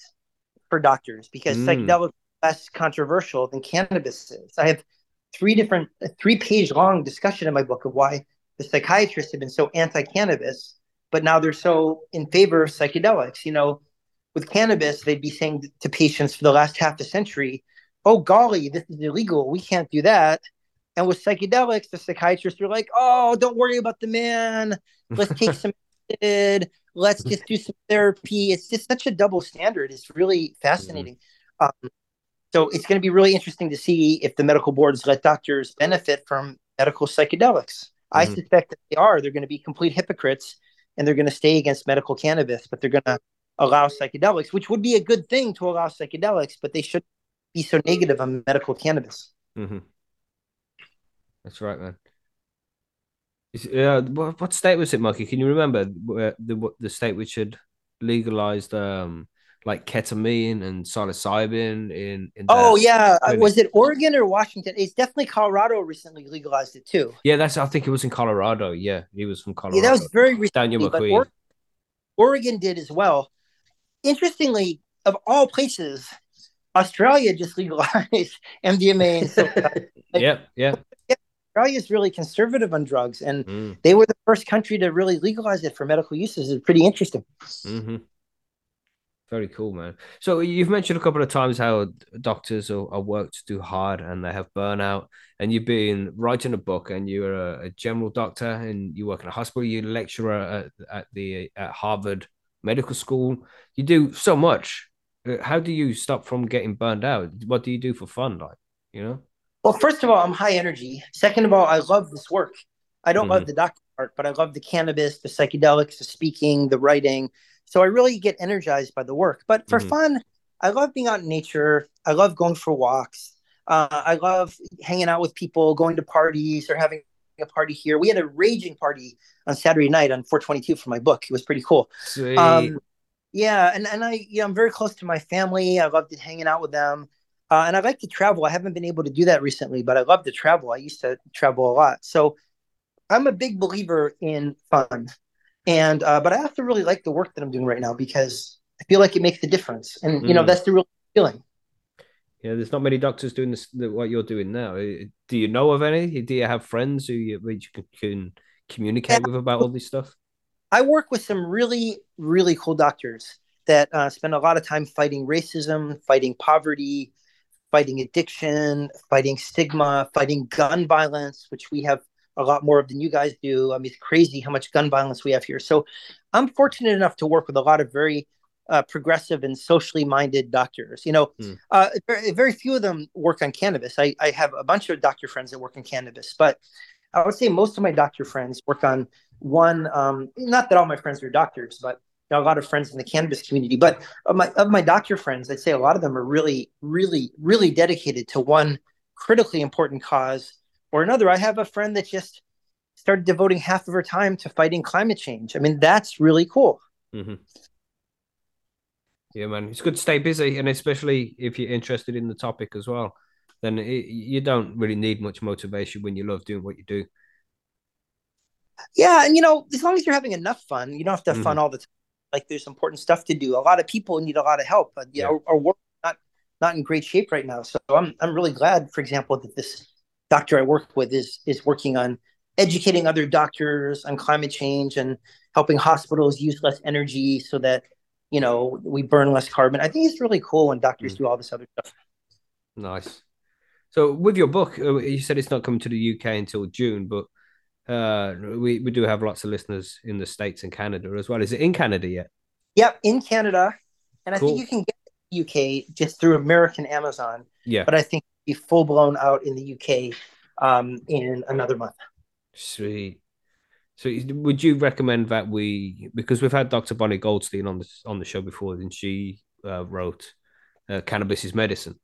for doctors because Mm. psychedelics are less controversial than cannabis is. I have three different, a three page long discussion in my book of why the psychiatrists have been so anti cannabis, but now they're so in favor of psychedelics. You know, with cannabis, they'd be saying to patients for the last half a century, oh golly, this is illegal. We can't do that. And with psychedelics, the psychiatrists are like, oh, don't worry about the man. Let's take some acid. Let's just do some therapy. It's just such a double standard. It's really fascinating. Um, so it's going to be really interesting to see if the medical boards let doctors benefit from medical psychedelics. I Mhm. suspect that they are. They're going to be complete hypocrites and they're going to stay against medical cannabis, but they're going to allow psychedelics, which would be a good thing to allow psychedelics, but they should be so negative on medical cannabis. hmm That's right, man. Is, uh, what, what state was it, Mikey? Can you remember where the what, the state which had legalized um like ketamine and psilocybin in. in Oh yeah, Uh, clinic. was it Oregon or Washington? It's definitely Colorado recently legalized it too. Yeah, that's. I think it was in Colorado. Yeah, he was from Colorado. Yeah, that was very recently. Daniel McQueen. Or- Oregon did as well. Interestingly, of all places, Australia just legalized MDMA. And so yeah, yeah. Australia is really conservative on drugs, and Mm, they were the first country to really legalize it for medical uses. It's pretty interesting. hmm Very cool, man. So you've mentioned a couple of times how doctors are, are worked too hard and they have burnout. And you've been writing a book, and you're a, a general doctor, and you work in a hospital. You're a lecturer at, at the at Harvard Medical School. You do so much. Uh, How do you stop from getting burned out? What do you do for fun, like you know? Well, first of all, I'm high energy. Second of all, I love this work. I don't Mhm. love the doctor part, but I love the cannabis, the psychedelics, the speaking, the writing. So I really get energized by the work. But for Mhm. fun, I love being out in nature. I love going for walks. Uh, I love hanging out with people, going to parties or having a party here. We had a raging party on Saturday night on 422 for my book. It was pretty cool. Sweet. Um, yeah, and, and I, you know, I'm very close to my family. I love hanging out with them. Uh, and I like to travel. I haven't been able to do that recently, but I love to travel. I used to travel a lot. So I'm a big believer in fun. And, uh, but I also really like the work that I'm doing right now because I feel like it makes a difference. And, you know, Mm. that's the real feeling. Yeah, there's not many doctors doing this, what you're doing now. Do you know of any? Do you have friends who you, you can, can communicate with about all this stuff? I work with some really, really cool doctors that uh, spend a lot of time fighting racism, fighting poverty, fighting addiction, fighting stigma, fighting gun violence, which we have a lot more of than you guys do. I mean, it's crazy how much gun violence we have here. So I'm fortunate enough to work with a lot of very uh, progressive and socially minded doctors. You know, Hmm. uh, very, very few of them work on cannabis. I, I have a bunch of doctor friends that work on cannabis, but I would say most of my doctor friends work on one. Um, not that all my friends are doctors, but know, a lot of friends in the cannabis community. But of my of my doctor friends, I'd say a lot of them are really, really, really dedicated to one critically important cause or another. I have a friend that just started devoting half of her time to fighting climate change. I mean, that's really cool. hmm Yeah, man, it's good to stay busy, and especially if you're interested in the topic as well. Then it, you don't really need much motivation when you love doing what you do. Yeah, and you know, as long as you're having enough fun, you don't have to have fun Mm-hmm. all the time. Like there's important stuff to do. A lot of people need a lot of help, but you Yeah. know, our work not not in great shape right now. So I'm I'm really glad, for example, that this doctor I work with is is working on educating other doctors on climate change and helping hospitals use less energy so that you know we burn less carbon. I think it's really cool when doctors Mm. do all this other stuff. Nice. So with your book, uh, you said it's not coming to the UK until June, but uh, we we do have lots of listeners in the States and Canada as well. Is it in Canada yet? Yep, in Canada, and I think you can get it in the UK just through American Amazon. Yeah. but I think it'll be full blown out in the UK um, in another month. Sweet. So would you recommend that we because we've had Dr. Bonnie Goldstein on the on the show before, and she uh, wrote uh, "Cannabis is Medicine,"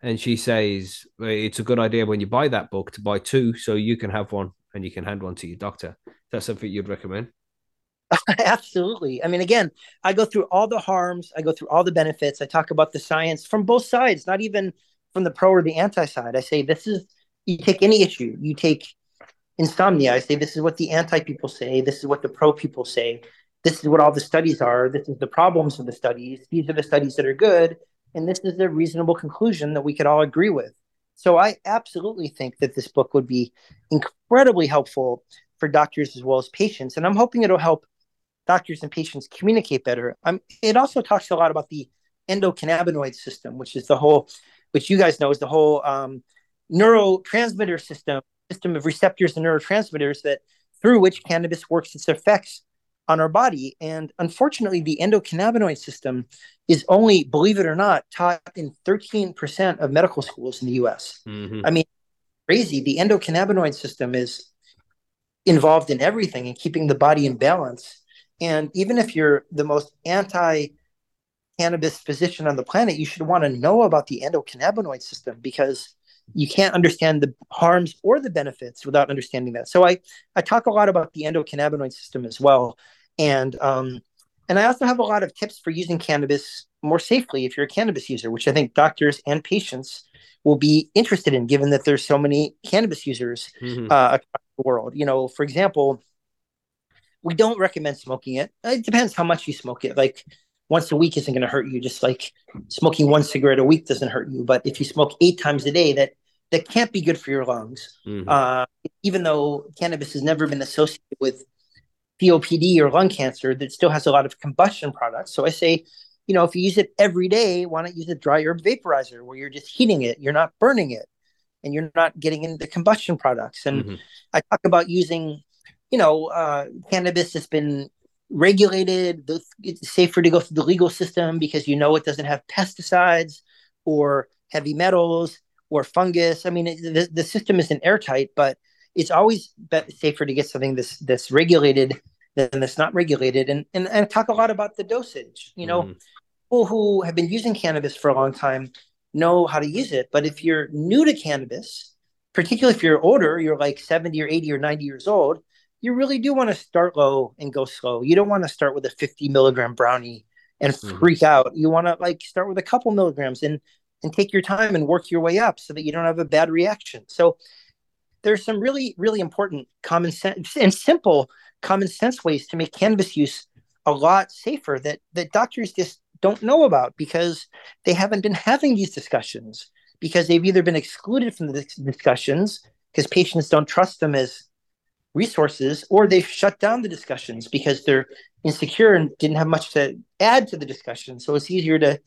and she says it's a good idea when you buy that book to buy two, so you can have one and you can hand one to your doctor. Is that something you'd recommend? Absolutely. I mean, again, I go through all the harms, I go through all the benefits. I talk about the science from both sides, not even from the pro or the anti side. I say this is you take any issue, you take insomnia. I say this is what the anti people say, this is what the pro people say, this is what all the studies are, this is the problems of the studies, these are the studies that are good, and this is a reasonable conclusion that we could all agree with. So I absolutely think that this book would be incredibly helpful for doctors as well as patients, and I'm hoping it'll help doctors and patients communicate better. Um, it also talks a lot about the endocannabinoid system, which is the whole, which you guys know is the whole um, neurotransmitter system, system of receptors and neurotransmitters that through which cannabis works its effects on our body. And unfortunately, the endocannabinoid system is only, believe it or not, taught in 13% of medical schools in the US. Mhm. I mean, crazy. The endocannabinoid system is involved in everything and keeping the body in balance. And even if you're the most anti cannabis physician on the planet, you should want to know about the endocannabinoid system because you can't understand the harms or the benefits without understanding that. So I, I talk a lot about the endocannabinoid system as well. And um, and I also have a lot of tips for using cannabis more safely if you're a cannabis user, which I think doctors and patients will be interested in, given that there's so many cannabis users Mhm. uh, across the world. You know, for example, we don't recommend smoking it. It depends how much you smoke it. Like once a week isn't going to hurt you, just like smoking one cigarette a week doesn't hurt you. But if you smoke eight times a day, that that can't be good for your lungs. Mhm. Uh, even though cannabis has never been associated with COPD or lung cancer, that still has a lot of combustion products. So I say, you know, if you use it every day, why not use a dry herb vaporizer where you're just heating it, you're not burning it, and you're not getting into combustion products. And Mhm. I talk about using, you know, uh, cannabis has been regulated. It's safer to go through the legal system because you know it doesn't have pesticides or heavy metals or fungus. I mean, it, the, the system isn't airtight, but it's always safer to get something that's that's regulated than that's not regulated. And and, and I talk a lot about the dosage. You know, Mhm. people who have been using cannabis for a long time know how to use it. But if you're new to cannabis, particularly if you're older, you're like 70 or 80 or 90 years old, you really do want to start low and go slow. You don't want to start with a 50 milligram brownie and Mhm. freak out. You want to like start with a couple milligrams and and take your time and work your way up so that you don't have a bad reaction. So there's some really, really important common sense and simple common sense ways to make cannabis use a lot safer that that doctors just don't know about because they haven't been having these discussions because they've either been excluded from the discussions because patients don't trust them as resources or they've shut down the discussions because they're insecure and didn't have much to add to the discussion so it's easier to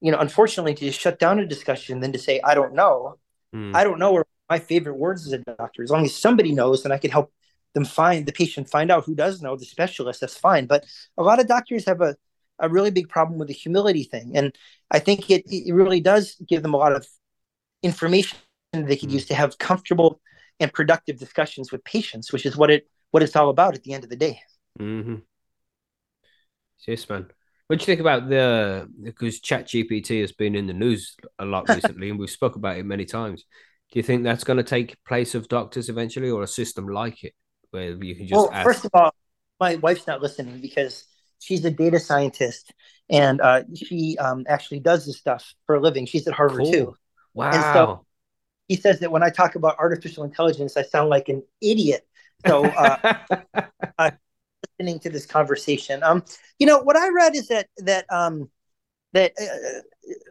you know unfortunately to just shut down a discussion than to say i don't know Mm. I don't know are my favorite words as a doctor. As long as somebody knows, then I can help them find the patient, find out who does know the specialist. That's fine. But a lot of doctors have a, a really big problem with the humility thing, and I think it it really does give them a lot of information they could use to have comfortable and productive discussions with patients, which is what it what it's all about at the end of the day. Mm-hmm. Yes, man. What do you think about the because ChatGPT has been in the news a lot recently, and we've spoke about it many times. Do you think that's going to take place of doctors eventually, or a system like it where you can just well, ask? first of all, my wife's not listening because she's a data scientist and uh, she um, actually does this stuff for a living. She's at Harvard Cool. too. Wow. he says that when I talk about artificial intelligence, I sound like an idiot. So uh, listening to this conversation, um, you know what I read is that that um, that uh,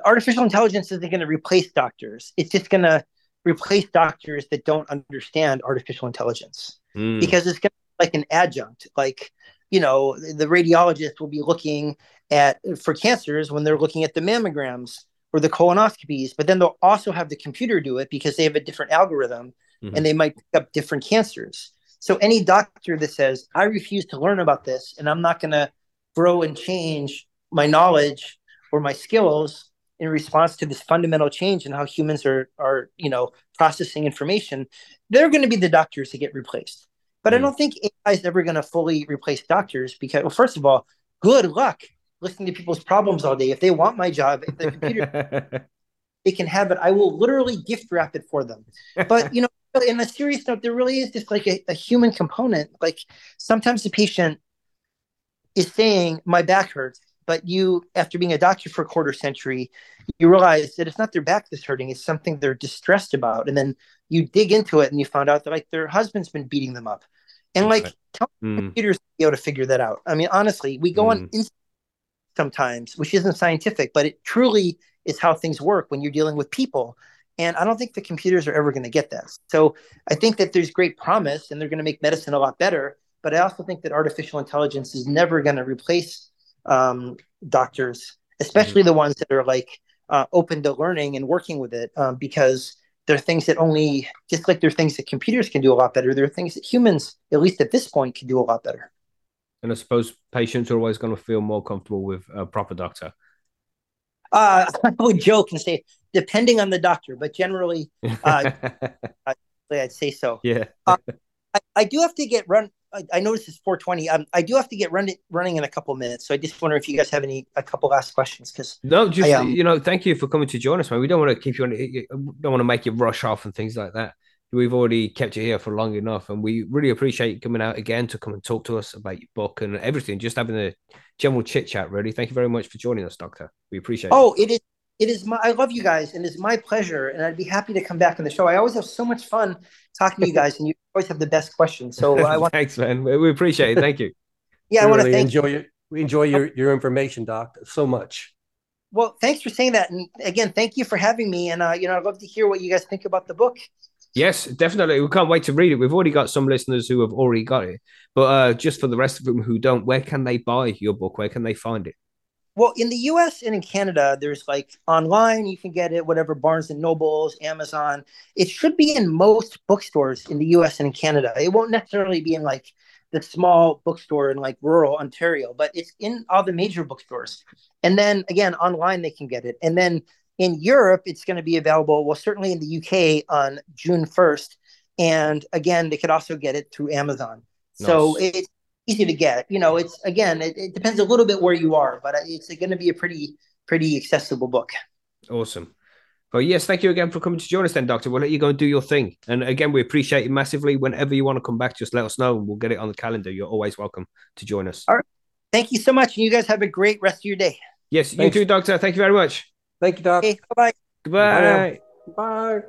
artificial intelligence isn't going to replace doctors. It's just going to replace doctors that don't understand artificial intelligence Mm. because it's going to be like an adjunct. Like you know, the radiologist will be looking at for cancers when they're looking at the mammograms or the colonoscopies, but then they'll also have the computer do it because they have a different algorithm Mhm. and they might pick up different cancers. So any doctor that says, I refuse to learn about this and I'm not going to grow and change my knowledge or my skills in response to this fundamental change in how humans are are, you know, processing information, they're going to be the doctors that get replaced. But I Mm. don't think AI is ever going to fully replace doctors because, well, first of all, good luck listening to people's problems all day. If they want my job, if the computer they can have it. I will literally gift wrap it for them. But you know, in a serious note, there really is just like a, a human component. Like sometimes the patient is saying, "My back hurts," but you, after being a doctor for a quarter century, you realize that it's not their back that's hurting; it's something they're distressed about. And then you dig into it, and you found out that like their husband's been beating them up, and like tell Mm. computers to be able to figure that out. I mean, honestly, we go on Inst- sometimes, which isn't scientific, but it truly is how things work when you're dealing with people. And I don't think the computers are ever going to get that. So I think that there's great promise and they're going to make medicine a lot better. But I also think that artificial intelligence is never going to replace um, doctors, especially the ones that are like uh, open to learning and working with it, um, because there are things that only, just like there are things that computers can do a lot better, there are things that humans, at least at this point, can do a lot better. and I suppose patients are always going to feel more comfortable with a proper doctor. Uh, I would joke and say, depending on the doctor, but generally, Uh, I'd say so. yeah. I, I do have to get run. I, I noticed it's 420. Um, I do have to get run, running in a couple minutes. So I just wonder if you guys have any a couple last questions because No, just I, um, you know, thank you for coming to join us, man. We don't want to keep you on. Don't want to make you rush off and things like that. we've already kept you here for long enough, and we really appreciate you coming out again to come and talk to us about your book and everything. Just having a general chit chat. Really, thank you very much for joining us, Doctor. We appreciate. It. Oh, it is. It is my. I love you guys, and it's my pleasure. And I'd be happy to come back on the show. I always have so much fun talking to you guys, and you always have the best questions. So I want. Thanks, man. We appreciate it. Thank you. yeah, we I want really to thank. enjoy your we enjoy your your information, Doc, so much. Well, thanks for saying that, and again, thank you for having me. And uh, you know, I'd love to hear what you guys think about the book. Yes, definitely. We can't wait to read it. We've already got some listeners who have already got it, but uh, just for the rest of them who don't, where can they buy your book? Where can they find it? Well, in the U.S. and in Canada, there's like online you can get it, whatever Barnes and Nobles, Amazon. It should be in most bookstores in the U.S. and in Canada. It won't necessarily be in like the small bookstore in like rural Ontario, but it's in all the major bookstores. And then again, online they can get it. And then in Europe, it's going to be available. Well, certainly in the UK on June 1st. And again, they could also get it through Amazon. So Nice. It's easy to get. You know, it's again, it, it depends a little bit where you are, but it's going to be a pretty, pretty accessible book. Awesome. Well, yes, thank you again for coming to join us, then, Doctor. We'll let you go and do your thing. And again, we appreciate it massively. Whenever you want to come back, just let us know and we'll get it on the calendar. You're always welcome to join us. All right. Thank you so much. And you guys have a great rest of your day. Yes, you too, Doctor. Thank you very much. Thank you, Doc. Okay, bye bye. Goodbye. Bye.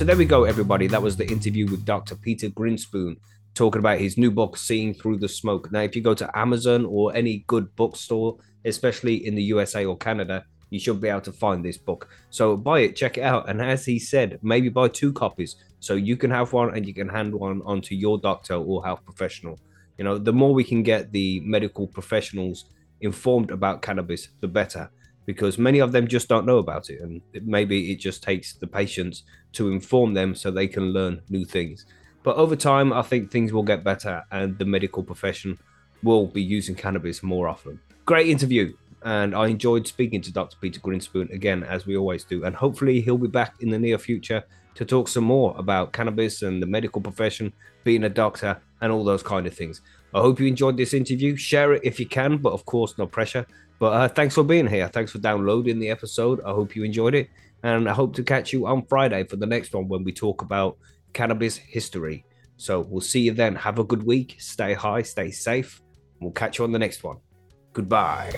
So there we go, everybody. That was the interview with Dr. Peter Grinspoon talking about his new book, Seeing Through the Smoke. Now, if you go to Amazon or any good bookstore, especially in the USA or Canada, you should be able to find this book. So buy it, check it out. And as he said, maybe buy two copies so you can have one and you can hand one on to your doctor or health professional. You know, the more we can get the medical professionals informed about cannabis, the better because many of them just don't know about it and maybe it just takes the patients to inform them so they can learn new things but over time i think things will get better and the medical profession will be using cannabis more often great interview and i enjoyed speaking to dr peter grinspoon again as we always do and hopefully he'll be back in the near future to talk some more about cannabis and the medical profession being a doctor and all those kind of things i hope you enjoyed this interview share it if you can but of course no pressure but uh, thanks for being here. Thanks for downloading the episode. I hope you enjoyed it. And I hope to catch you on Friday for the next one when we talk about cannabis history. So we'll see you then. Have a good week. Stay high, stay safe. We'll catch you on the next one. Goodbye.